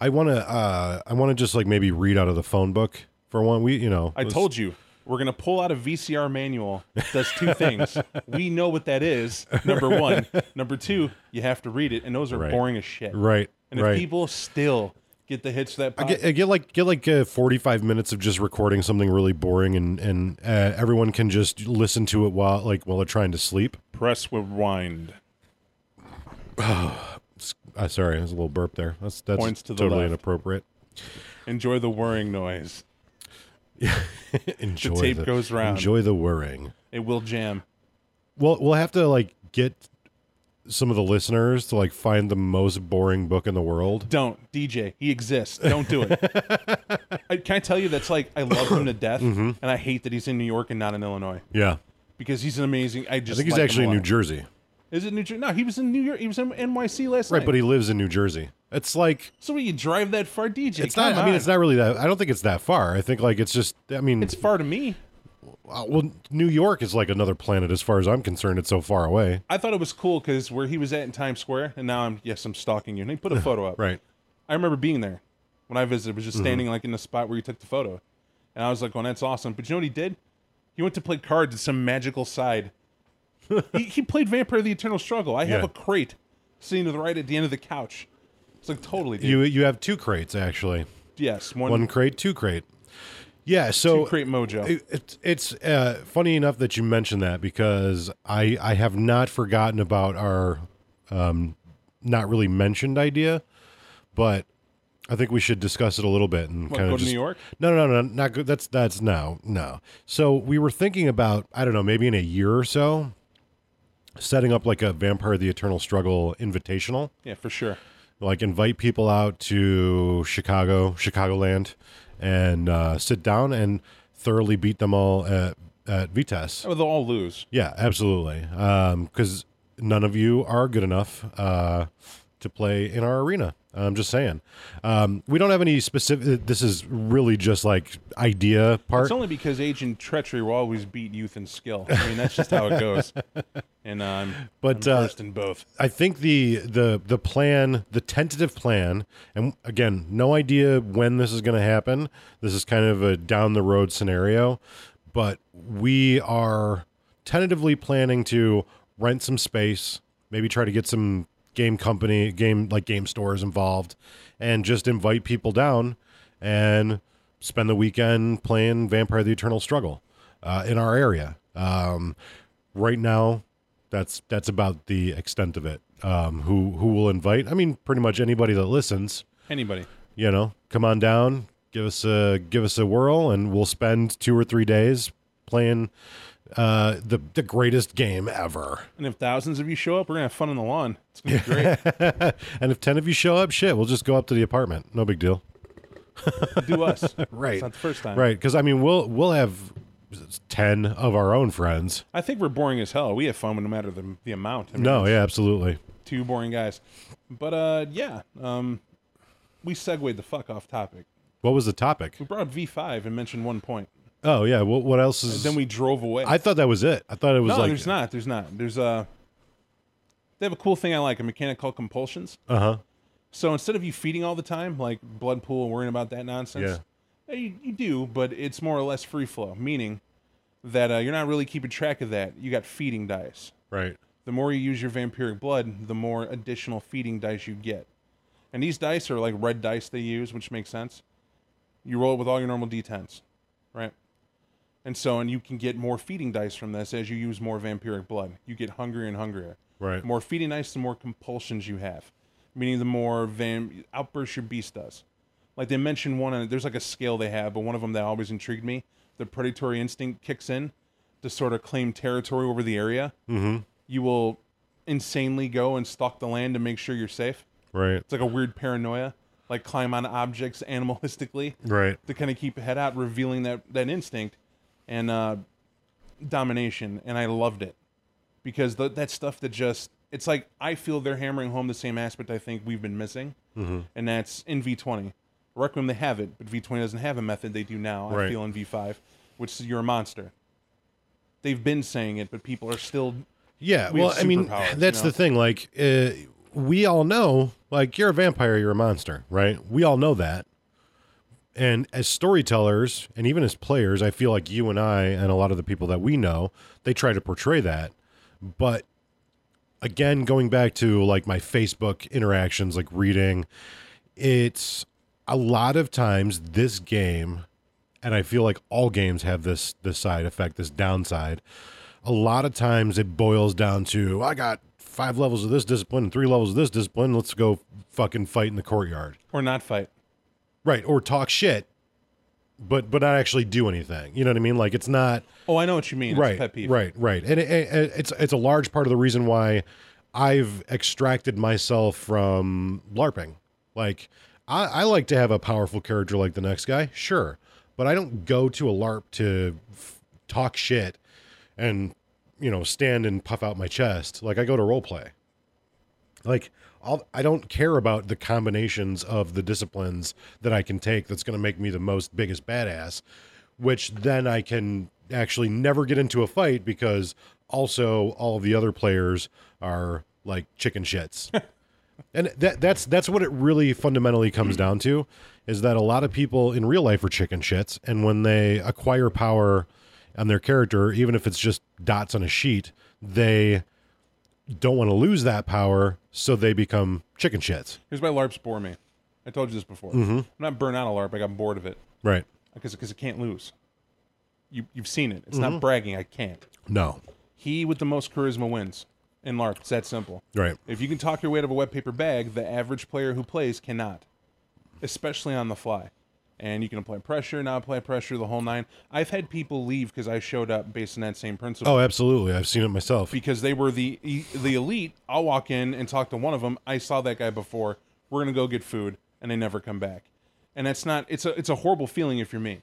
I want to uh, I want to just like maybe read out of the phone book for one. We you know I told you. We're gonna pull out a VCR manual. that Does two things. we know what that is. Number one. Number two. You have to read it, and those are Right. boring as shit. right And right. if people still get the hits that I get, I get like get like uh, 45 minutes of just recording something really boring and and uh, everyone can just listen to it while like while they're trying to sleep. press rewind. Uh, sorry, there's a little burp there. That's that's Points to totally left. inappropriate. Enjoy the whirring noise. enjoy the tape goes round. Enjoy the whirring. It will jam. Well, we'll have to like get some of the listeners to like find the most boring book in the world. Don't DJ. He exists. Don't do it. I, can I tell you that's like I love him to death, Mm-hmm. and I hate that he's in New York and not in Illinois Yeah, because he's an amazing. I I just think he's like actually in New. Jersey. Is it New Jersey? No, he was in New York. He was in NYC last Right, night. Right, but he lives in New Jersey. It's like so when you drive that far, DJ. it's not. I mean, on. it's not really that. I don't think it's that far. I think like it's just. I mean, It's far to me. uh, well, New York is like another planet as far as I'm concerned. It's so far away. I thought it was cool because where he was at in Times Square, and now I'm yes, I'm stalking you. And he put a photo up. Right. I remember being there when I visited. Was Mm-hmm. just standing like in the spot where you took the photo, and I was like, "Oh, that's awesome." But you know what he did? He went to play cards at some magical side. he, he played Vampire: The Eternal Struggle. I have Yeah. a crate sitting to the right at the end of the couch. It's like totally, dude. You you have two crates actually. yes, one, One crate, two crate. Yeah. So two crate mojo. It, it's it's uh, funny enough that you mentioned that because I I have not forgotten about our um, not really mentioned idea, but I think we should discuss it a little bit and What, kind go of to just New York? no no no no not good. That's that's no no. So we were thinking about I don't know maybe in a year or so setting up like a Vampire: The Eternal Struggle invitational Yeah, for sure. Like invite people out to Chicago, Chicagoland, and uh, sit down and thoroughly beat them all at at VTES. Oh, they'll all lose. Yeah, absolutely. Because none of you are good enough uh, to play in our arena. I'm just saying. Um, we don't have any specific. This is really just like idea part. It's only because age and treachery will always beat youth and skill. I mean, that's just how it goes. And uh, I'm, But, I'm uh, in both. I think the the the plan, the tentative plan, and again, no idea when this is going to happen. This is kind of a down the road scenario, but we are tentatively planning to rent some space, maybe try to get some game company, game like game stores involved, and just invite people down and spend the weekend playing Vampire: The Eternal Struggle uh, in our area. Um, right now, that's that's about the extent of it. Um, who who will invite? I mean, pretty much anybody that listens. Anybody. You know, come on down, give us a give us a whirl, and we'll spend two or three days playing uh, the the greatest game ever. And if thousands of you show up, we're gonna have fun on the lawn. It's gonna be great. And if ten of you show up, shit, we'll just go up to the apartment. No big deal. Do us. Right. It's not the first time. Right? Because I mean, we'll we'll have ten of our own friends. I think we're boring as hell. We have fun no matter the the amount. I mean, No, yeah, absolutely. Two boring guys. But uh, yeah. Um, we segued the fuck off topic. What was the topic? We brought up V5 and mentioned one point. Oh yeah. What what else is? Then we drove away. I thought that was it. I thought it was no, like there's not. There's not. There's uh They have a cool thing I like, a mechanic called compulsions. uh huh. So instead of you feeding all the time, like blood pool and worrying about that nonsense, eh, you, you do, but it's more or less free flow, meaning that uh, you're not really keeping track of that. You got feeding dice. Right. The more you use your vampiric blood, the more additional feeding dice you get. And these dice are like red dice they use, which makes sense. You roll it with all your normal d10s, right? And so, and you can get more feeding dice from this as you use more vampiric blood. You get hungrier and hungrier. Right. More feeding dice, the more compulsions you have, meaning the more van outbursts your beast does. Like they mentioned one, and there's like a scale they have, but one of them that always intrigued me. The predatory instinct kicks in to sort of claim territory over the area. Mm-hmm. You will insanely go and stalk the land to make sure you're safe. Right. It's like a weird paranoia, like climb on objects animalistically Right. to kind of keep head out, revealing that that instinct and uh, domination. And I loved it because that stuff that just it's like I feel they're hammering home the same aspect I think we've been missing, mm-hmm. and that's in V twenty. Requiem they have it, but V twenty doesn't have a method they do now. I feel in V five, which is you're a monster. They've been saying it, but people are still Yeah, we well, I mean, that's you know? the thing. Like, uh, we all know, like, you're a vampire, you're a monster, right? We all know that. And as storytellers, and even as players, I feel like you and I, and a lot of the people that we know, they try to portray that. But again, going back to like my Facebook interactions, like reading, it's a lot of times this game, and I feel like all games have this this side effect, this downside a lot of times it boils down to I got five levels of this discipline and three levels of this discipline. Let's go fucking fight in the courtyard. or not fight. Right. Or talk shit, but but not actually do anything. You know what I mean? Like it's not Oh, I know what you mean. It's a right. pet peeve. Right. Right. And it, it, it's it's a large part of the reason why I've extracted myself from LARPing. Like I, I like to have a powerful character like the next guy, sure, but I don't go to a LARP to f- talk shit and you know stand and puff out my chest like i go to role play like I'll, i don't care about the combinations of the disciplines that i can take that's going to make me the most biggest badass which then i can actually never get into a fight because also all of the other players are like chicken shits. And that that's that's what it really fundamentally comes down to is that a lot of people in real life are chicken shits and when they acquire power on their character even if it's just dots on a sheet they don't want to lose that power so they become chicken shits Here's why LARPs bore me. I told you this before. Mm-hmm. I'm not burnt out of LARP. I got bored of it right because because it can't lose. You you've seen it. It's Mm-hmm. not bragging. I can't. no He with the most charisma wins in LARP. It's that simple. right If you can talk your way out of a wet paper bag, the average player who plays cannot, especially on the fly. And you can apply pressure, not apply pressure, the whole nine. I've had people leave because I showed up based on that same principle. oh absolutely i've seen it myself because they were the the elite. I'll walk in and talk to one of them. I saw that guy before. We're gonna go get food, and they never come back. And that's not. It's a it's a horrible feeling if you're me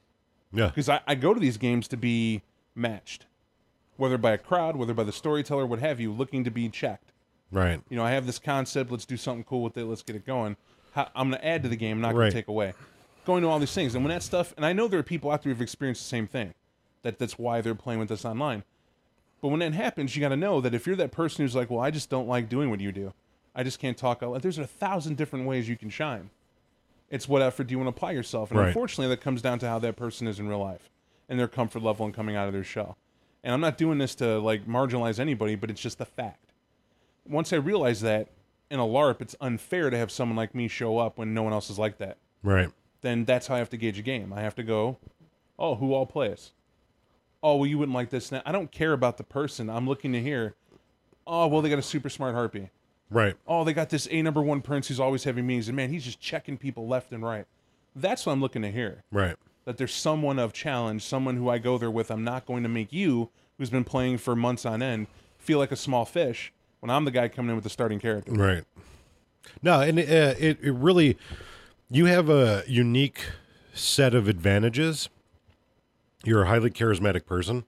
yeah because I, I go to these games to be matched, whether by a crowd, whether by the storyteller, what have you, looking to be checked. right You know, I have this concept. Let's do something cool with it. Let's get it going. I'm gonna add to the game, not gonna Right. take away. Going to all these things, and when that stuff, and I know there are people out there who've experienced the same thing. That that's why they're playing with this online. But when that happens, you got to know that if you're that person who's like, well, I just don't like doing what you do, I just can't talk out. There's a thousand different ways you can shine. It's what effort do you want to apply yourself, and Right. unfortunately, that comes down to how that person is in real life and their comfort level and coming out of their shell. And I'm not doing this to like marginalize anybody, but it's just the fact. Once I realized that in a LARP, it's unfair to have someone like me show up when no one else is like that. right Then that's how I have to gauge a game. I have to go, oh, who all plays? Oh, well, you wouldn't like this. Now, I don't care about the person. I'm looking to hear, oh, well, they got a super smart harpy. right Oh, they got this A number one prince who's always having meetings, and man, he's just checking people left and right. That's what I'm looking to hear. right That there's someone of challenge, someone who I go there with. I'm not going to make you, who's been playing for months on end, feel like a small fish when I'm the guy coming in with the starting character. Right. No, and it, uh, it it really you have a unique set of advantages. You're a highly charismatic person,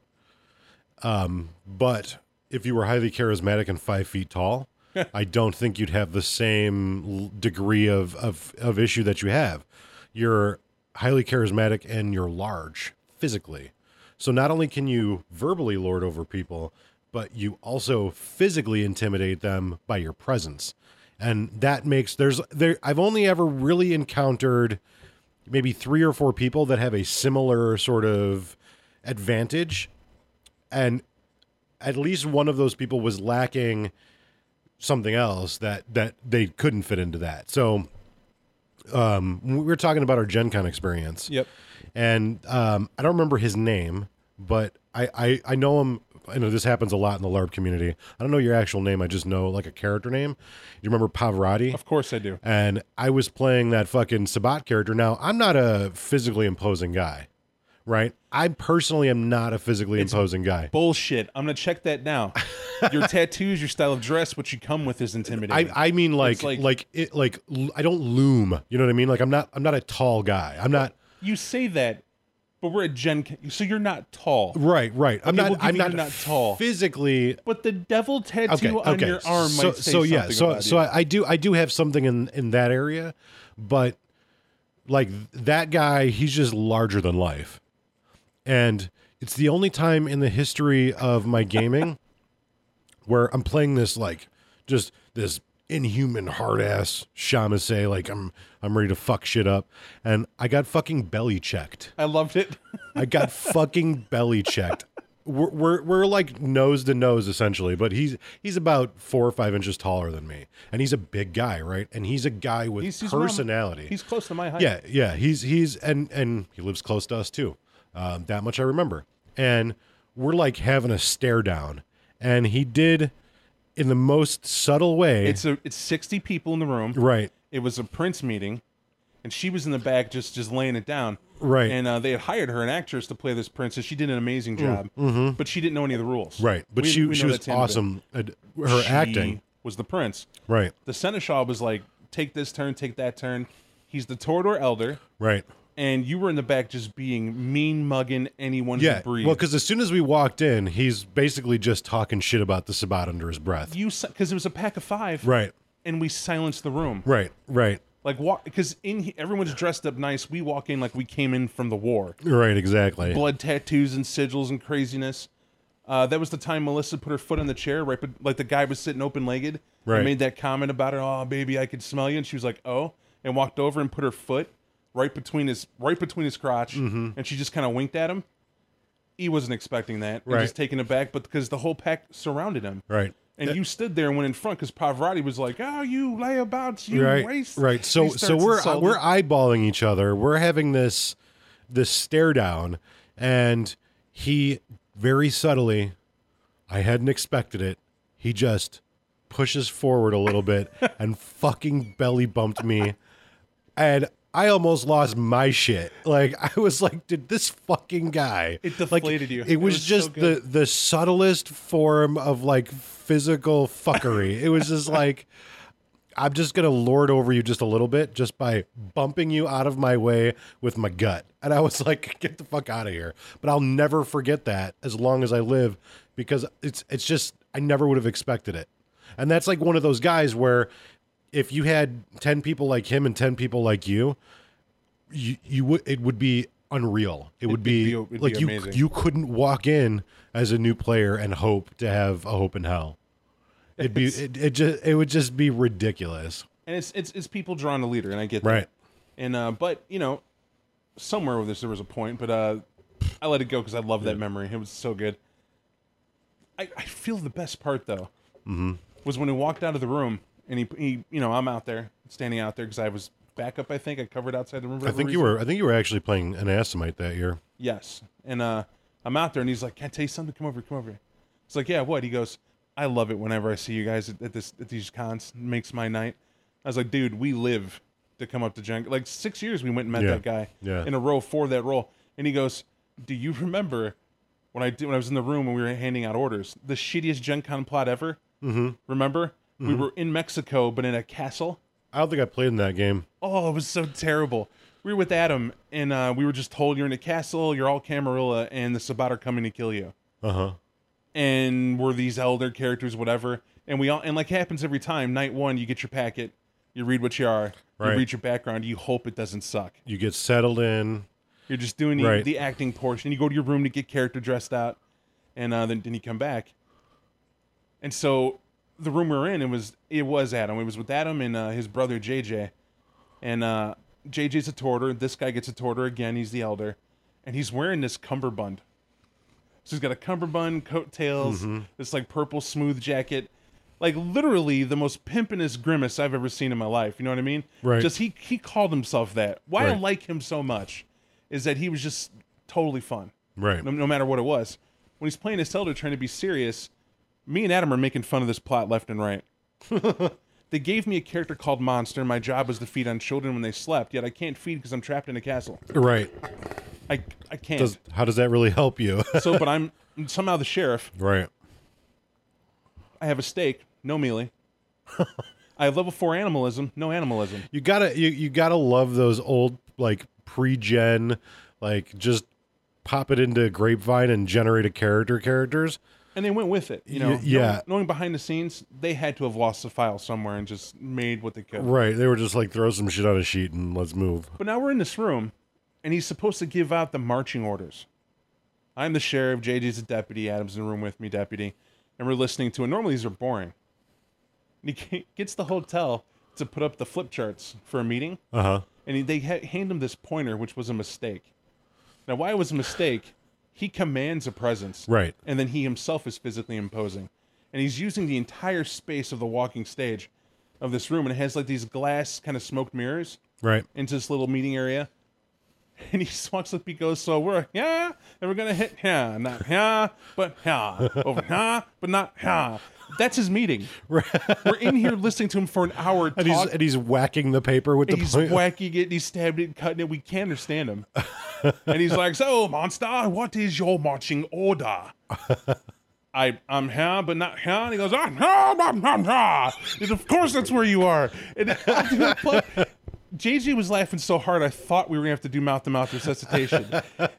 um, but if you were highly charismatic and five feet tall, I don't think you'd have the same degree of, of of issue that you have. You're highly charismatic and you're large physically. So not only can you verbally lord over people, but you also physically intimidate them by your presence. And that makes there's there I've only ever really encountered maybe 3 or 4 people that have a similar sort of advantage and at least one of those people was lacking something else that that they couldn't fit into that. So um, we were talking about our Gen Con experience. Yep. And um, I don't remember his name, but I, I, I know him. I know this happens a lot in the LARP community. I don't know your actual name. I just know like a character name. You remember Pavarotti? Of course I do. and I was playing that fucking Sabbat character. Now, I'm not a physically imposing guy, right? I personally am not a physically imposing guy. Bullshit. I'm gonna check that now. your tattoos, your style of dress, what you come with is intimidating. I, I mean like like- like it like I don't loom. You know what I mean? Like I'm not I'm not a tall guy. I'm not you say that, but we're at Gen Con, so you're not tall. right, right. I'm Okay, not we'll give I'm you not, you're not tall. physically But the devil tattoo okay, on okay. your arm so, might say so yeah, so about so you. I, I do I do have something in in that area, but like that guy, he's just larger than life, and it's the only time in the history of my gaming where I'm playing this like just this inhuman hard ass Tzimisce, like I'm I'm ready to fuck shit up, and I got fucking belly checked. I loved it. I got fucking belly checked. We're, we're we're like nose to nose essentially, but he's he's about four or five inches taller than me, and he's a big guy, right? And he's a guy with He's, he's personality. he's close to my height. yeah, yeah. He's he's and and he lives close to us too. Um, that much I remember. And we're like having a stare down, and he did in the most subtle way. It's a it's 60 people in the room. right, It was a Prince meeting, and she was in the back just just laying it down. Right. And uh, they had hired her, an actress, to play this princess. She did an amazing job, but she didn't know any of the rules. Mm, mm-hmm. right. But We- she we she was that's the end of it. awesome. at Her She acting, was the prince. right, The seneschal was like, take this turn, take that turn. He's the Toreador elder, right. And you were in the back just being mean mugging anyone Yeah, who breathed. well, because as soon as we walked in, he's basically just talking shit about the Sabbat under his breath. you because it was a pack of five, Right, and we silenced the room. right, right, Like walk because in everyone's dressed up nice. We walk in like we came in from the war. right, exactly. blood tattoos and sigils and craziness. Uh, that was the time Melissa put her foot on the chair, right? But like the guy was sitting open legged. Right. Made that comment about her. Oh, baby, I could smell you. And she was like, oh, and walked over and put her foot right between his right between his crotch, Mm-hmm. and she just kind of winked at him. He wasn't expecting that. and Right. Just taken aback, but because the whole pack surrounded him. Right. And you stood there and went in front because Pavarotti was like, "Oh, you layabouts, you right race." right so so we're insulting. we're eyeballing each other we're having this this stare down and he very subtly i hadn't expected it he just pushes forward a little bit and fucking belly bumped me and I almost lost my shit. Like I was like, did this fucking guy? It like, deflated you. It, It was, was so just the the subtlest form of like physical fuckery. it was just like, I'm just gonna lord over you just a little bit, just by bumping you out of my way with my gut. And I was like, get the fuck out of here. But I'll never forget that as long as I live, because it's it's just I never would have expected it. And that's like one of those guys where if you had 10 people like him and 10 people like you, you, you would it would be unreal. It would be, be- like be you amazing. you couldn't walk in as a new player and hope to have a hope in hell. It'd be it, it just it would just be ridiculous. and it's it's it's people drawing a leader, and I get that. Right. And uh, but you know, somewhere with this there was a point, but uh, I let it go because I love that memory. It was so good. I, I feel the best part though Mm-hmm. was when he walked out of the room and he, he you know I'm out there standing out there because I was backup. I think I covered outside the room. for I think you were I think you were actually playing an Assamite that year. Yes. And uh, I'm out there, and he's like, "Can I tell you something? Come over, come over." It's like, "Yeah, what?" He goes, "I love it whenever I see you guys at, at this at these cons. It makes my night." I was like, "Dude, we live to come up to Jen. Like six years, we went and met Yeah. that guy Yeah. in a row for that role." And he goes, "Do you remember when I did when I was in the room and we were handing out orders? The shittiest Gen Con plot ever. Mm-hmm. Remember? We were in Mexico, but in a castle." I don't think I played in that game. Oh, it was so terrible. We were with Adam, and uh, we were just told you're in a castle, you're all Camarilla, and the Sabbat are coming to kill you. Uh huh. And we're these elder characters, whatever. And we all, and like happens every time. Night one, you get your packet, you read what you are, Right. you read your background, you hope it doesn't suck. You get settled in. You're just doing the, Right. the acting portion. You go to your room to get character dressed out, and uh, then then you come back. And so the room we were in, it was it was Adam. It was with Adam and uh, his brother JJ, and uh, JJ's a torter. This guy gets a torter again. He's the elder, and he's wearing this cummerbund. So he's got a cummerbund, coattails, this like purple smooth jacket, like literally the most pimpinest grimace I've ever seen in my life. You know what I mean? Right. Just he he called himself that. Why I like him so much is that he was just totally fun, Right. no, no matter what it was. When he's playing his elder, trying to be serious, me and Adam are making fun of this plot left and right. they gave me a character called Monster. My job was to feed on children when they slept, yet I can't feed because I'm trapped in a castle. Right. I I can't. Does, how does that really help you? so, but I'm somehow the sheriff. right. I have a steak, no mealy. I have level four animalism, no animalism. You gotta you, you gotta love those old like pre-gen like just pop it into grapevine and generate a character characters. And they went with it, you know. Yeah. Knowing, knowing behind the scenes, they had to have lost the file somewhere and just made what they could. Right. They were just like throw some shit on a sheet and let's move. But now we're in this room, and he's supposed to give out the marching orders. I'm the sheriff, JJ's the deputy, Adam's in the room with me, deputy, and we're listening to it. Normally these are boring. And he gets the hotel to put up the flip charts for a meeting. Uh-huh. and he, they ha- hand him this pointer, which was a mistake. Now, why it was a mistake? He commands a presence, Right. And then he himself is physically imposing, and he's using the entire space of the walking stage of this room, and it has like these glass kind of smoked mirrors Right. into this little meeting area. And he walks up, he goes, So we're, yeah, and we're gonna hit, yeah, not, yeah, but, yeah, over, yeah, but not, yeah. That's his meeting. We're in here listening to him for an hour. And he's talk- and he's whacking the paper with the he's point. whacking it, and he's stabbing it, and cutting it. We can't understand him. and he's like, "So, monster, what is your marching order?" I I'm here, but not here. And he goes, "Ah, no, no, no, no." And of course, that's where you are. And JJ was laughing so hard, I thought we were gonna have to do mouth to mouth resuscitation.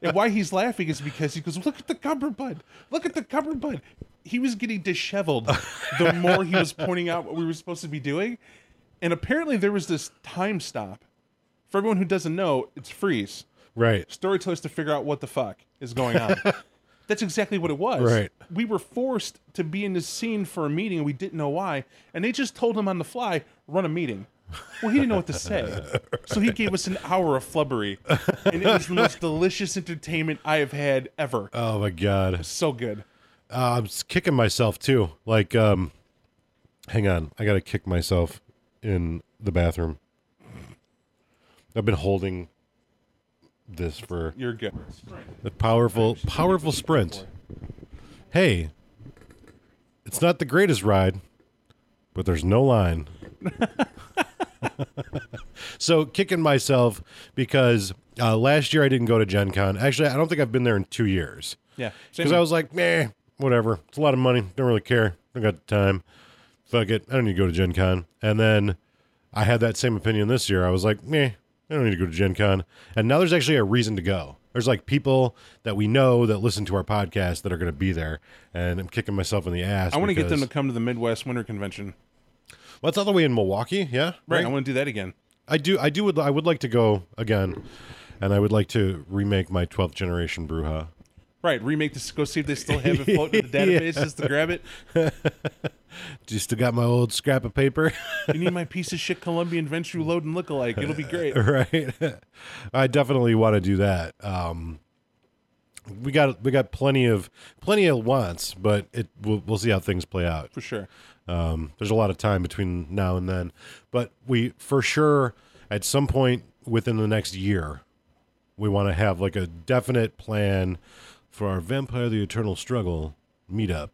and why he's laughing is because he goes, "Look at the cupboard bud! Look at the cupboard bud!" He was getting disheveled the more he was pointing out what we were supposed to be doing. And apparently, there was this time stop. For everyone who doesn't know, it's freeze. right. Storytellers to figure out what the fuck is going on. That's exactly what it was. Right. We were forced to be in this scene for a meeting, and we didn't know why. And they just told him on the fly, run a meeting. Well, he didn't know what to say. So he gave us an hour of flubbery. And it was the most delicious entertainment I have had ever. Oh my god. So good. Uh, I'm kicking myself too. Like, um, hang on, I gotta kick myself in the bathroom. I've been holding this for You're good. a powerful, powerful sprint. Hey, it's not the greatest ride, but there's no line. so kicking myself because uh, last year I didn't go to Gen Con. Actually, I don't think I've been there in two years. Yeah. Because I was like, meh, whatever. It's a lot of money. Don't really care. Don't got the time. Fuck it. I don't need to go to Gen Con. And then I had that same opinion this year. I was like, meh, I don't need to go to Gen Con. And now there's actually a reason to go. There's like people that we know that listen to our podcast that are going to be there. And I'm kicking myself in the ass. I want to get them to come to the Midwest Winter Convention. Well, it's all the way in Milwaukee. Yeah. Right. I want to do that again. I do. I do. Would, I would like to go again. And I would like to remake my 12th generation Brujah. Right. Remake this. Go see if they still have it floating in the database just to grab it. Just got my old scrap of paper. You need my piece of shit Colombian Venture Load and lookalike. It'll be great. right i definitely want to do that um we got we got plenty of plenty of wants but it we'll, we'll see how things play out For sure. um there's a lot of time between now and then but we for sure at some point within the next year we want to have like a definite plan for our vampire the eternal struggle meetup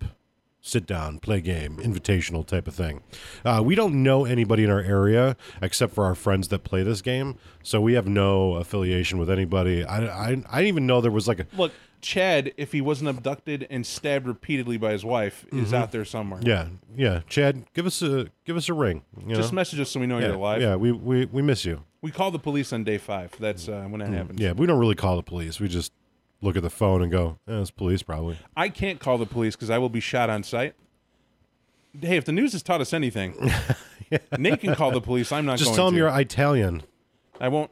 sit down, play game, invitational type of thing. Uh, we don't know anybody in our area except for our friends that play this game, so we have no affiliation with anybody. I, I, I didn't even know there was like a Look, Chad, if he wasn't abducted and stabbed repeatedly by his wife, is out there somewhere. yeah yeah. Chad, give us a give us a ring. You Just know? message us so we know yeah, you're alive. yeah. We, we we miss you. We call the police on day five. That's uh, when that happens. Yeah, we don't really call the police. We just look at the phone and go, eh, "It's police, probably." I can't call the police because I will be shot on sight. Hey, if the news has taught us anything, Nate can call the police. I'm not Just going tell them to. you're Italian. I won't.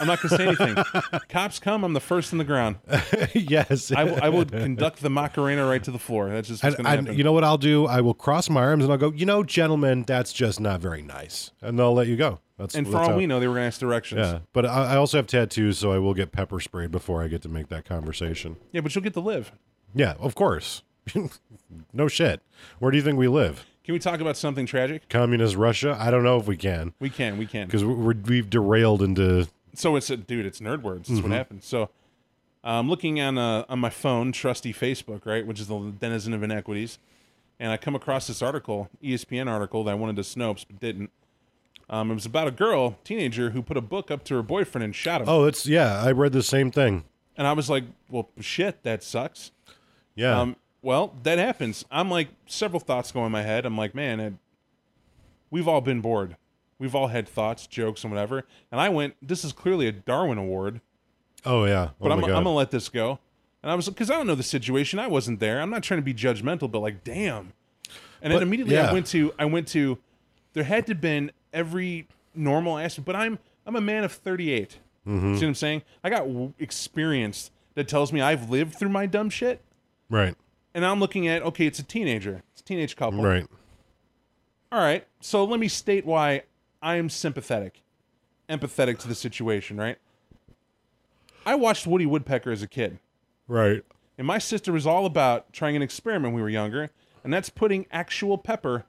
I'm not going to say anything. Cops come. I'm the first in the ground. yes. I, will- conduct the Macarena right to the floor. That's just what's going to happen. you know what I'll do? I will cross my arms and I'll go, you know, gentlemen, that's just not very nice. And they'll let you go. That's and for that's all how- we know, they were going to ask directions. Yeah. But I, I also have tattoos, so I will get pepper sprayed before I get to make that conversation. Yeah, but you'll get to live. Yeah, of course. no shit. Where do you think we live? Can we talk about something tragic? Communist Russia? I don't know if we can We can, we can. because we've derailed into. So it's a dude. It's nerd words. That's what happened. So I'm looking on uh, on my phone, trusty Facebook, right, which is the denizen of inequities, and I come across this article, ESPN article that I wanted to Snopes but didn't. Um, it was about a girl, teenager, who put a book up to her boyfriend and shot him. Oh, it's yeah. I read the same thing. And I was like, well, shit, that sucks. Yeah. Um, well, that happens. I'm like several thoughts go in my head. I'm like, man, it, we've all been bored. We've all had thoughts, jokes, and whatever. And I went, this is clearly a Darwin Award, oh yeah. but oh I'm, I'm gonna let this go. And I was because I don't know the situation. I wasn't there. I'm not trying to be judgmental, but like, damn. And then immediately yeah. I went to I went to there had to been every normal aspect, but I'm I'm a man of 38. Mm-hmm. See what I'm saying? I got w- experience that tells me I've lived through my dumb shit. right. And I'm looking at okay, it's a teenager, it's a teenage couple. Right. All right, so let me state why I am sympathetic, empathetic to the situation. Right? I watched Woody Woodpecker as a kid. Right. And my sister was all about trying an experiment when we were younger, and that's putting actual pepper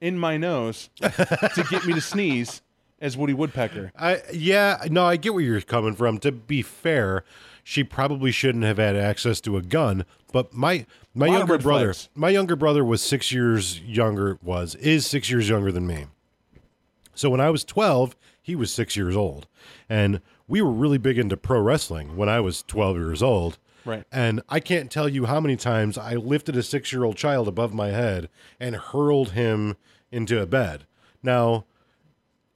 in my nose to get me to sneeze as Woody Woodpecker. I yeah. No, I get where you're coming from. To be fair, she probably shouldn't have had access to a gun. But my my younger brother, flags. my younger brother was six years younger. Was is six years younger than me. So when I was 12, he was six years old. And we were really big into pro wrestling when I was 12 years old. Right. And I can't tell you how many times I lifted a six year old child above my head and hurled him into a bed. Now,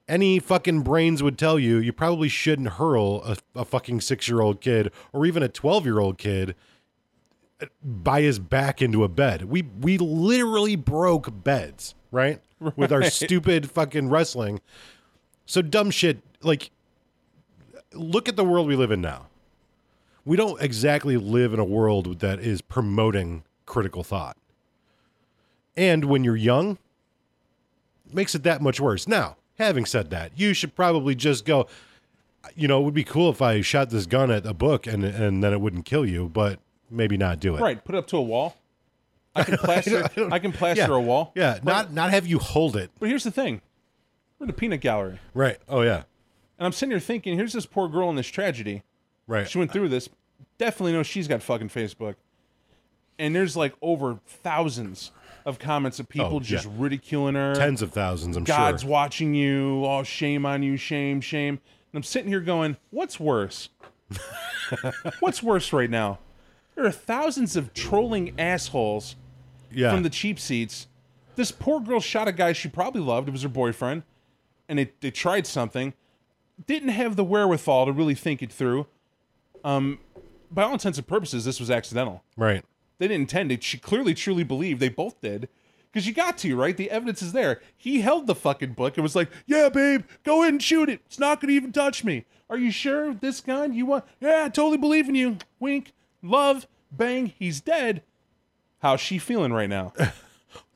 any fucking brains would tell you you probably shouldn't hurl a, a fucking six year old kid or even a 12 year old kid by his back into a bed. We we literally broke beds, right? With our stupid fucking wrestling. So dumb shit like look at the world we live in now. We don't exactly live in a world that is promoting critical thought. And when you're young, makes it that much worse. Now, having said that, you should probably just go you know, it would be cool if I shot this gun at a book and and then it wouldn't kill you, but maybe not do it. Right, put it up to a wall. I can plaster. I, can plaster Yeah. a wall. Yeah, not not have you hold it. But here's the thing: we're in a peanut gallery, Right. Oh yeah. and I'm sitting here thinking, here's this poor girl in this tragedy. Right. She went through this. Definitely knows she's got fucking Facebook. And there's like over thousands of comments of people Oh, yeah. just ridiculing her. Tens of thousands, I'm God's sure. God's watching you. Oh, shame on you. Shame, shame. And I'm sitting here going, what's worse? what's worse right now? There are thousands of trolling assholes Yeah. from the cheap seats. This poor girl shot a guy she probably loved. It was her boyfriend. And they, they tried something. Didn't have the wherewithal to really think it through. Um, by all intents and purposes, this was accidental. right. They didn't intend it. She clearly, truly believed they both did. Because you got to, right? The evidence is there. He held the fucking book and was like, Yeah, babe, go ahead and shoot it. It's not going to even touch me. Are you sure this gun? You want? Yeah, I totally believe in you. Wink. Love. Bang. He's dead. How's she feeling right now?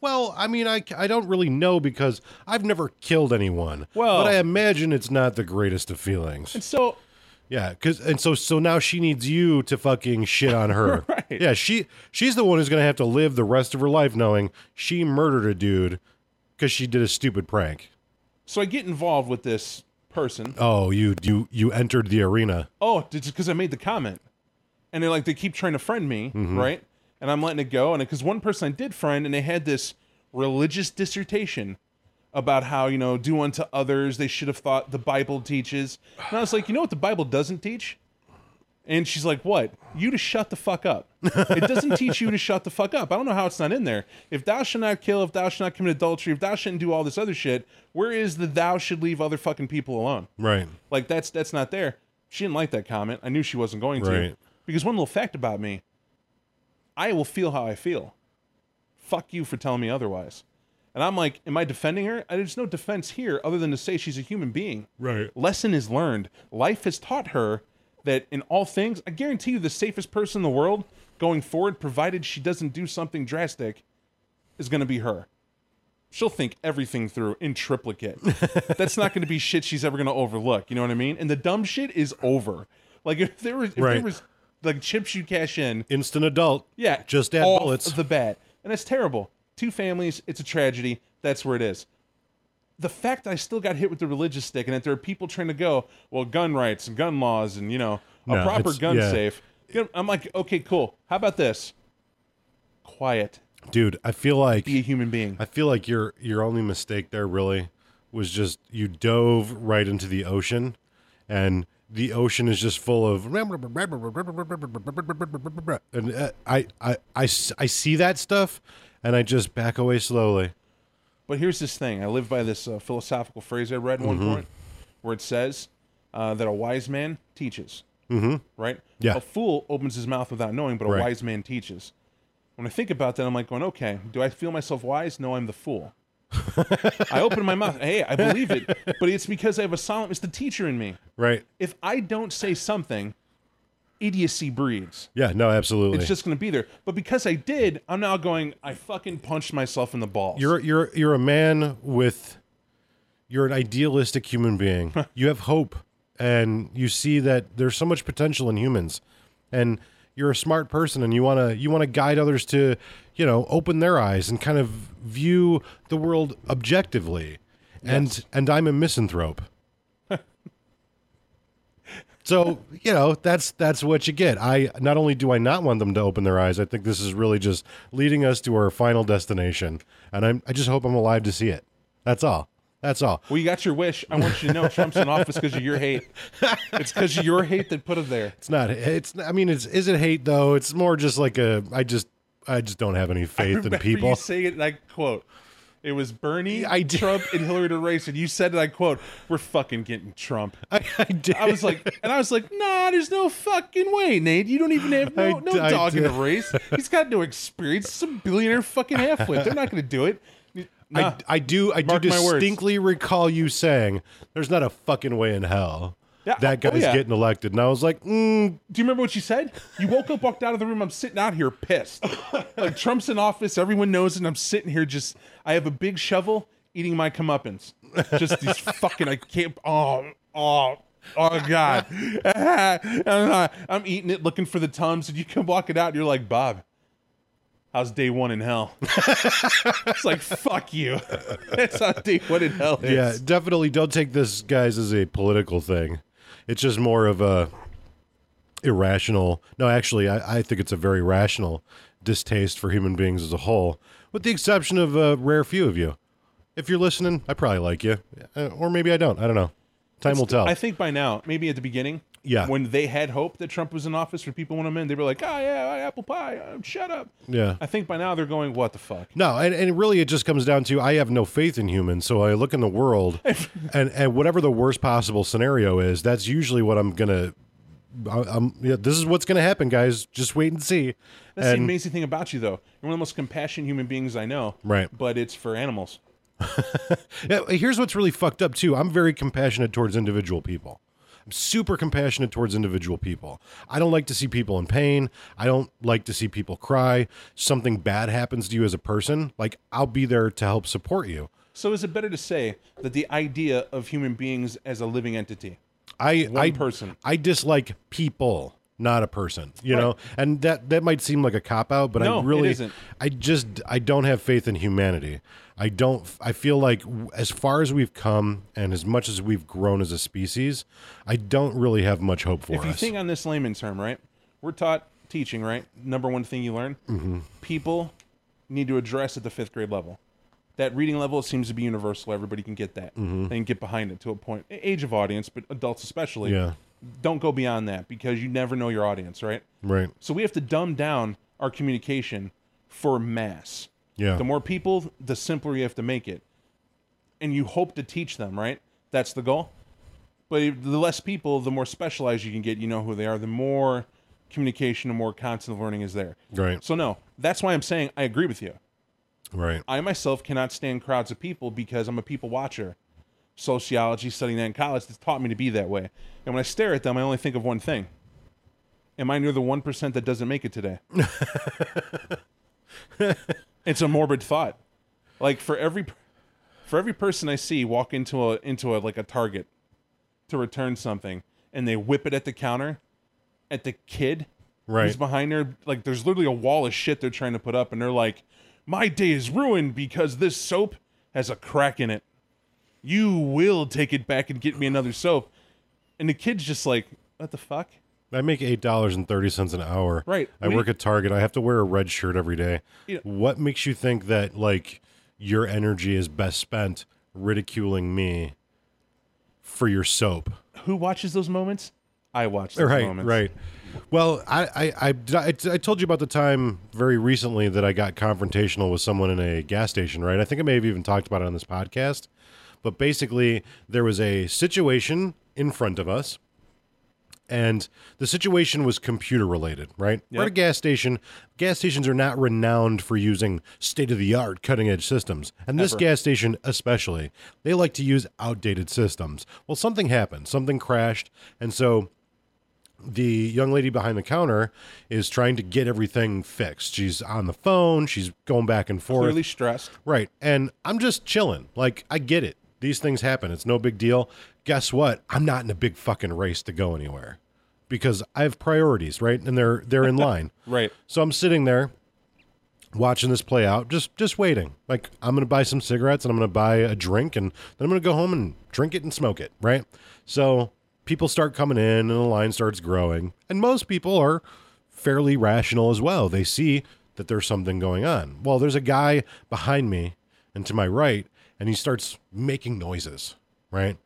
Well, I mean, I, I don't really know because I've never killed anyone. Well- but I imagine it's not the greatest of feelings. and so, Yeah, because and so so now she needs you to fucking shit on her. Right. Yeah, she she's the one who's gonna have to live the rest of her life knowing she murdered a dude because she did a stupid prank. so I get involved with this person. Oh, you you you entered the arena. Oh, just because I made the comment, and they like they keep trying to friend me, mm-hmm. right? And I'm letting it go, and because one person I did friend, and they had this religious dissertation about how you know do unto others. They should have thought the Bible teaches, and I was like, you know what the Bible doesn't teach? And she's like, "What? You to shut the fuck up. It doesn't teach you to shut the fuck up. I don't know how it's not in there. If thou shalt not kill, if thou shalt not commit adultery, if thou shouldn't do all this other shit, where is the thou should leave other fucking people alone? Right. Like that's that's not there. She didn't like that comment. I knew she wasn't going to. Right. Because one little fact about me, I will feel how I feel. Fuck you for telling me otherwise. And I'm like, am I defending her? There's no defense here other than to say she's a human being. Right. Lesson is learned. Life has taught her that in all things, I guarantee you the safest person in the world going forward, provided she doesn't do something drastic, is going to be her. She'll think everything through in triplicate. That's not going to be shit she's ever going to overlook. You know what I mean? And the dumb shit is over. Like if there was, if there Right. was like chips you cash in. Instant adult. Yeah, Just add off bullets. the bat, and it's terrible. Two families, it's a tragedy. That's where it is. The fact I still got hit with the religious stick, and that there are people trying to go, well, gun rights and gun laws, and you know, a No, proper gun yeah. safe. I'm like, okay, cool. How about this? Quiet. Dude, I feel like Be a human being. I feel like your your only mistake there really was just you dove right into the ocean and the ocean is just full of and uh, I, I I I see that stuff and I just back away slowly. But here's this thing. I live by this uh, philosophical phrase I read at one Mm-hmm. point where it says uh, that a wise man teaches. Mm-hmm. Right? Yeah. A fool opens his mouth without knowing, but a Right. wise man teaches. When I think about that, I'm like going, okay, do I feel myself wise? No, I'm the fool. I open my mouth. Hey, I believe it, but it's because I have a silent. It's the teacher in me. Right? If I don't say something, idiocy breeds. Yeah, no, absolutely. It's just going to be there. But because I did, I'm now going. I fucking punched myself in the balls. You're you're you're a man with you're an idealistic human being. you have hope and you see that there's so much potential in humans. And you're a smart person and you want to you want to guide others to, you know, open their eyes and kind of view the world objectively. And and I'm a misanthrope. So you know that's that's what you get. I not only do I not want them to open their eyes, I think this is really just leading us to our final destination, and I'm I just hope I'm alive to see it. That's all. That's all. Well, you got your wish. I want you to know Trump's in office because of your hate. It's because of your hate that put him there. It's not. It's. I mean, it's. Is it hate though? It's more just like a. I just. I just don't have any faith in people. You say it, and I quote. It was Bernie, I did. Trump, and Hillary to race, and you said it. I quote: "We're fucking getting Trump." I, I did. I was like, and I was like, "Nah, there's no fucking way, Nate. You don't even have no, I- no dog in the race. He's got no experience. He's a billionaire fucking halfwit. They're not going to do it." Nah. I, I do. I do Mark words. distinctly recall you saying, "There's not a fucking way in hell." Yeah, That oh, guy's yeah. getting elected, and I was like, mm, Do you remember what you said? You woke up, walked out of the room. I'm sitting out here pissed. Like Trump's in office. Everyone knows it. And I'm sitting here just, I have a big shovel eating my comeuppance. Just these fucking, I can't, oh, oh, oh God. I'm, I'm eating it, looking for the Tums. And you come walking out and you're like, Bob, how's day one in hell? it's like, fuck you. That's how day one in hell is. Yeah, definitely don't take this, guys, as a political thing. It's just more of a irrational. No, actually, I, I think it's a very rational distaste for human beings as a whole, with the exception of a rare few of you. If you're listening, I probably like you, Uh, or maybe I don't. I don't know. Time will tell. I think by now, maybe at the beginning, Yeah. when they had hope that Trump was in office for people want him in, they were like, "Oh yeah, apple pie, uh, shut up." yeah. I think by now they're going, "What the fuck?" No, and, and really it just comes down to I have no faith in humans, so I look in the world and, and whatever the worst possible scenario is, that's usually what I'm gonna I, I'm yeah, this is what's gonna happen, guys. Just wait and see. That's the amazing thing about you, though. You're one of the most compassionate human beings I know. Right. But it's for animals. yeah, here's what's really fucked up too. I'm very compassionate towards individual people. I'm super compassionate towards individual people. I don't like to see people in pain. I don't like to see people cry. Something bad happens to you as a person, like I'll be there to help support you. So is it better to say that the idea of human beings as a living entity? I One I, person. I dislike people, not a person. You know, and that that might seem like a cop out, but No, I really, isn't. I just I don't have faith in humanity. I don't. I feel like as far as we've come and as much as we've grown as a species, I don't really have much hope for If you us. think on this layman term, right? We're taught teaching, right? Number one thing you learn: Mm-hmm. people need to address at the fifth grade level. That reading level seems to be universal. Everybody can get that. Mm-hmm. Can get behind it to a point. Age of audience, but adults especially. Yeah. Don't go beyond that because you never know your audience, right? right? So we have to dumb down our communication for mass. Yeah. The more people, the simpler you have to make it. And you hope to teach them, right? That's the goal. But the less people, the more specialized you can get. You know who they are. The more communication, and more constant learning is there. Right. So no, that's why I'm saying I agree with you. Right. I myself cannot stand crowds of people because I'm a people watcher. Sociology, studying that in college, has taught me to be that way. And when I stare at them, I only think of one thing. Am I near the one percent that doesn't make it today? it's a morbid thought. Like for every for every person I see walk into a into a like a Target to return something, and they whip it at the counter, at the kid Right. He's behind there. Like there's literally a wall of shit they're trying to put up, and they're like, "My day is ruined because this soap has a crack in it. You will take it back and get me another soap." And the kid's just like, "What the fuck?" I make eight dollars and thirty cents an hour. Right. I work at Target. I have to wear a red shirt every day. Yeah. What makes you think that like your energy is best spent ridiculing me for your soap? Who watches those moments? I watch those right, moments. right. Well, I, I, I, I, I told you about the time very recently that I got confrontational with someone in a gas station, right? I think I may have even talked about it on this podcast. But basically, there was a situation in front of us, and the situation was computer related, right? We're at a gas station. Gas stations are not renowned for using state of the art, cutting edge systems. And this Ever. gas station, especially, they like to use outdated systems. Well, something happened, something crashed. And so the young lady behind the counter is trying to get everything fixed. She's on the phone, she's going back and forth. Clearly stressed. Right. And I'm just chilling. Like, I get it. These things happen. It's no big deal. Guess what? I'm not in a big fucking race to go anywhere because I have priorities, right? And they're they're in line. Right. So I'm sitting there watching this play out, just just waiting. Like I'm going to buy some cigarettes and I'm going to buy a drink and then I'm going to go home and drink it and smoke it, right? So people start coming in and the line starts growing. And most people are fairly rational as well. They see that there's something going on. Well, there's a guy behind me and to my right and he starts making noises, right?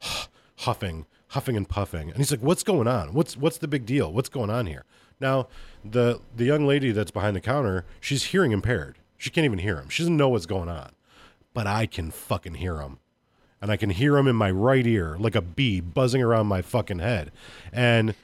Huffing, huffing and puffing. And he's like, "What's going on? What's what's the big deal? What's going on here?" Now, the the young lady that's behind the counter, she's hearing impaired. She can't even hear him. She doesn't know what's going on. But I can fucking hear him. And I can hear him in my right ear like a bee buzzing around my fucking head. And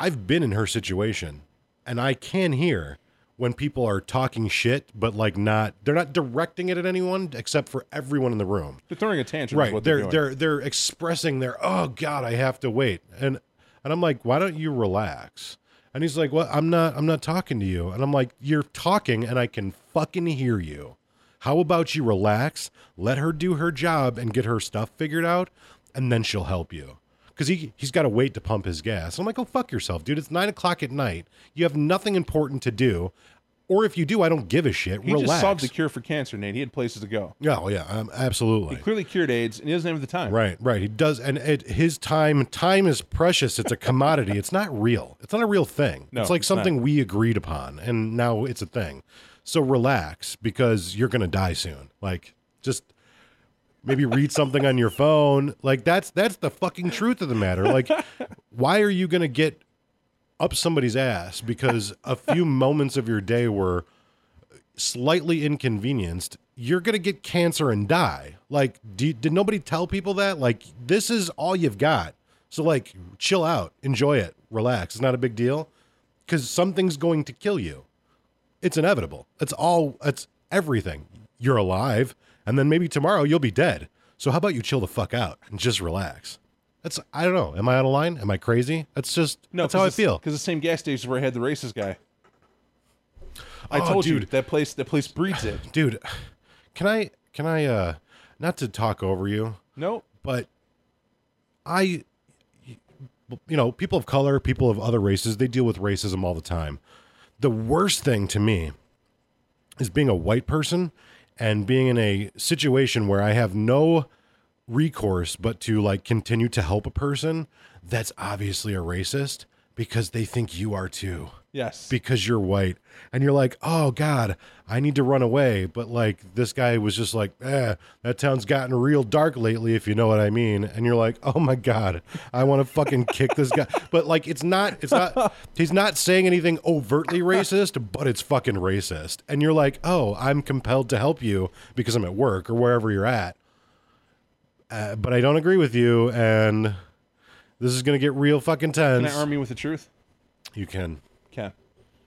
I've been in her situation and I can hear when people are talking shit but like not they're not directing it at anyone except for everyone in the room. They're throwing a tantrum. Right. They're they're, they're they're expressing their oh god, I have to wait. And and I'm like, why don't you relax? And he's like, "Well, I'm not I'm not talking to you." And I'm like, "You're talking and I can fucking hear you. How about you relax, let her do her job and get her stuff figured out, and then she'll help you." Because he, he's got to wait to pump his gas. I'm like, oh, fuck yourself, dude. It's nine o'clock at night. You have nothing important to do. Or if you do, I don't give a shit. He Relax. just solved the cure for cancer, Nate. He had places to go. yeah, oh, yeah, um, absolutely. He clearly cured AIDS, and he doesn't have the time. Right, right. He does, and it, his time time is precious. It's a commodity. it's not real. It's not a real thing. No, it's like it's not. something we agreed upon, and now it's a thing. So relax because you're gonna die soon. Like just maybe read something on your phone. Like that's that's the fucking truth of the matter. Like why are you gonna get up somebody's ass because a few moments of your day were slightly inconvenienced, you're going to get cancer and die. Like, do, did nobody tell people that? Like, this is all you've got. So, like, chill out, enjoy it, relax. It's not a big deal because something's going to kill you. It's inevitable. It's all, it's everything. You're alive, and then maybe tomorrow you'll be dead. So, how about you chill the fuck out and just relax? That's, I don't know. Am I out of line? Am I crazy? That's just, No, that's how I feel. Because the same gas station where I had the racist guy. I Oh, told you that place. That place breeds it. Dude, can I, can I, uh, not to talk over you, No, but I, you know, people of color, people of other races, they deal with racism all the time. The worst thing to me is being a white person and being in a situation where I have no recourse but to like continue to help a person that's obviously a racist because they think you are too. Yes. because you're white. And you're like oh god i need to run away. But like this guy was just like eh that town's gotten real dark lately if you know what i mean. And you're like oh my god i want to fucking kick this guy. But like it's not it's not he's not saying anything overtly racist but it's fucking racist. And you're like oh i'm compelled to help you because i'm at work or wherever you're at. Uh, but i don't agree with you and this is gonna get real fucking tense. Can I arm you with the truth? you can Okay.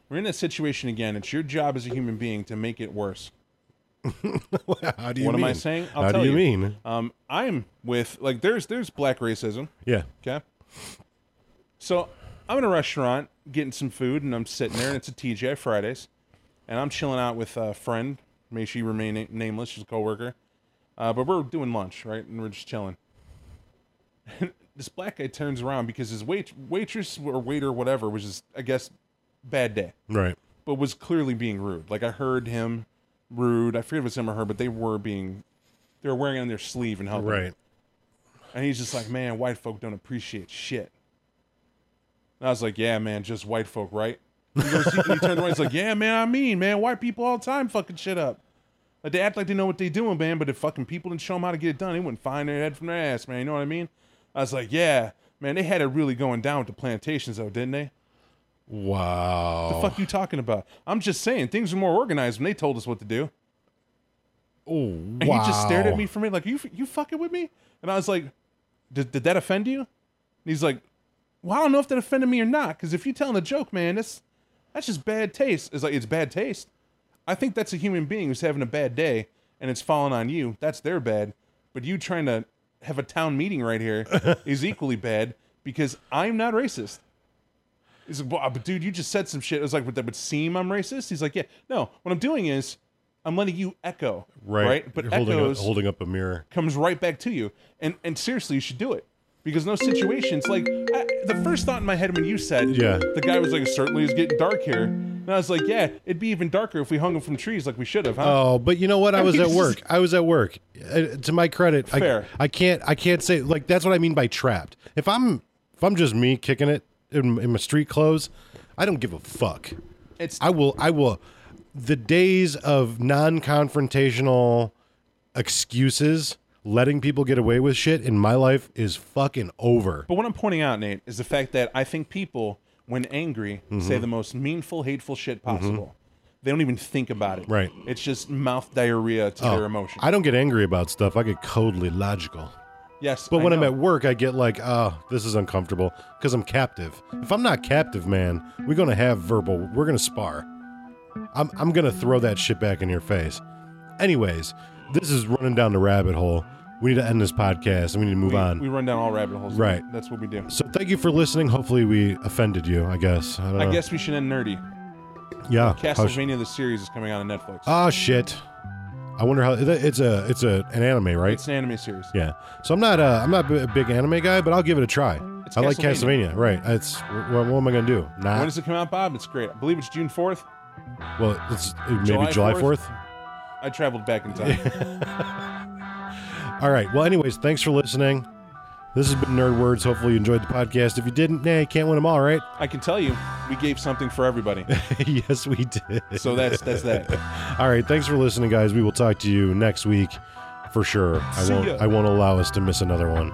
We're in a situation again. It's your job as a human being to make it worse. How do you What mean? am I saying? I'll How tell do you, you. mean? Um, I'm with like there's there's black racism. Yeah. Okay. So I'm in a restaurant getting some food, and I'm sitting there, and it's a TGI Fridays, and I'm chilling out with a friend. May she remain na- nameless. She's a coworker, uh, but we're doing lunch, right? And we're just chilling. this black guy turns around because his wait waitress or waiter, whatever, was just I guess bad day, Right. but was clearly being rude. Like I heard him rude. I forget if it was him or her, but they were being, they were wearing it on their sleeve and helping. Right. And he's just like, man, white folk don't appreciate shit. And I was like, yeah, man, just white folk, right? He, goes, he, he turned around, he's like, yeah, man, I mean, man, white people all the time fucking shit up. Like they act like they know what they doing, man, but if fucking people didn't show them how to get it done, they wouldn't find their head from their ass, man. You know what I mean? I was like, yeah, man, they had it really going down with the plantations, though, didn't they? Wow. The fuck you talking about? I'm just saying, things were more organized when they told us what to do. Oh, And wow. he just stared at me for me like, you you fucking with me? And I was like, did, did that offend you? And he's like, well, I don't know if that offended me or not. Because if you're telling a joke, man, that's that's just bad taste. It's like it's bad taste. I think that's a human being who's having a bad day and it's falling on you. That's their bad. But you trying to have a town meeting right here is equally bad because I'm not racist. He's like, well, uh, but dude, you just said some shit. It was like, but that would seem I'm racist. He's like, yeah, no. What I'm doing is I'm letting you echo, Right. But You're holding up, echoes holding up a mirror. comes right back to you. And and seriously, you should do it because no situations, like I, the first thought in my head when you said, Yeah. the guy was like, certainly it's getting dark here, and I was like, yeah, it'd be even darker if we hung him from trees like we should have, huh? Oh, but you know what? I was at work. I was at work. Uh, to my credit, Fair. I, I can't. I can't say like that's what I mean by trapped. If I'm if I'm just me kicking it in, in my street clothes, I don't give a fuck. it's I will. I will. The days of non-confrontational excuses, letting people get away with shit in my life is fucking over. But what I'm pointing out, Nate, is the fact that I think people, when angry, Mm-hmm. say the most meanful, hateful shit possible. They don't even think about it. Right. It's just mouth diarrhea to their emotion. I don't get angry about stuff. I get coldly logical. yes. But I when I'm at work, I get like, oh, this is uncomfortable because I'm captive. If I'm not captive, man, we're gonna have verbal. We're gonna spar. I'm I'm gonna throw that shit back in your face. Anyways, this is running down the rabbit hole. We need to end this podcast and we need to move we, on. we run down all rabbit holes. Right. That's what we do. so thank you for listening. Hopefully we offended you. I guess. I don't I guess we should end nerdy. Yeah. Castlevania the series is coming out on Netflix. Ah shit. I wonder how it's a it's a an anime, right? it's an anime series. Yeah. So I'm not uh, I'm not a big anime guy, but I'll give it a try. It's I like Castlevania. Castlevania. Right. It's what, what am I gonna do? Not When does it come out, Bob? It's great. I believe it's June 4th. well. It's maybe July July 4th? fourth. I traveled back in time. All right. Well, anyways, thanks for listening. This has been Nerd Words. Hopefully you enjoyed the podcast. If you didn't, nah, you can't win them all, right? I can tell you, we gave something for everybody. yes, we did. So that's that's that. All right. Thanks for listening, guys. We will talk to you next week for sure. I won't. ya. I won't allow us to miss another one.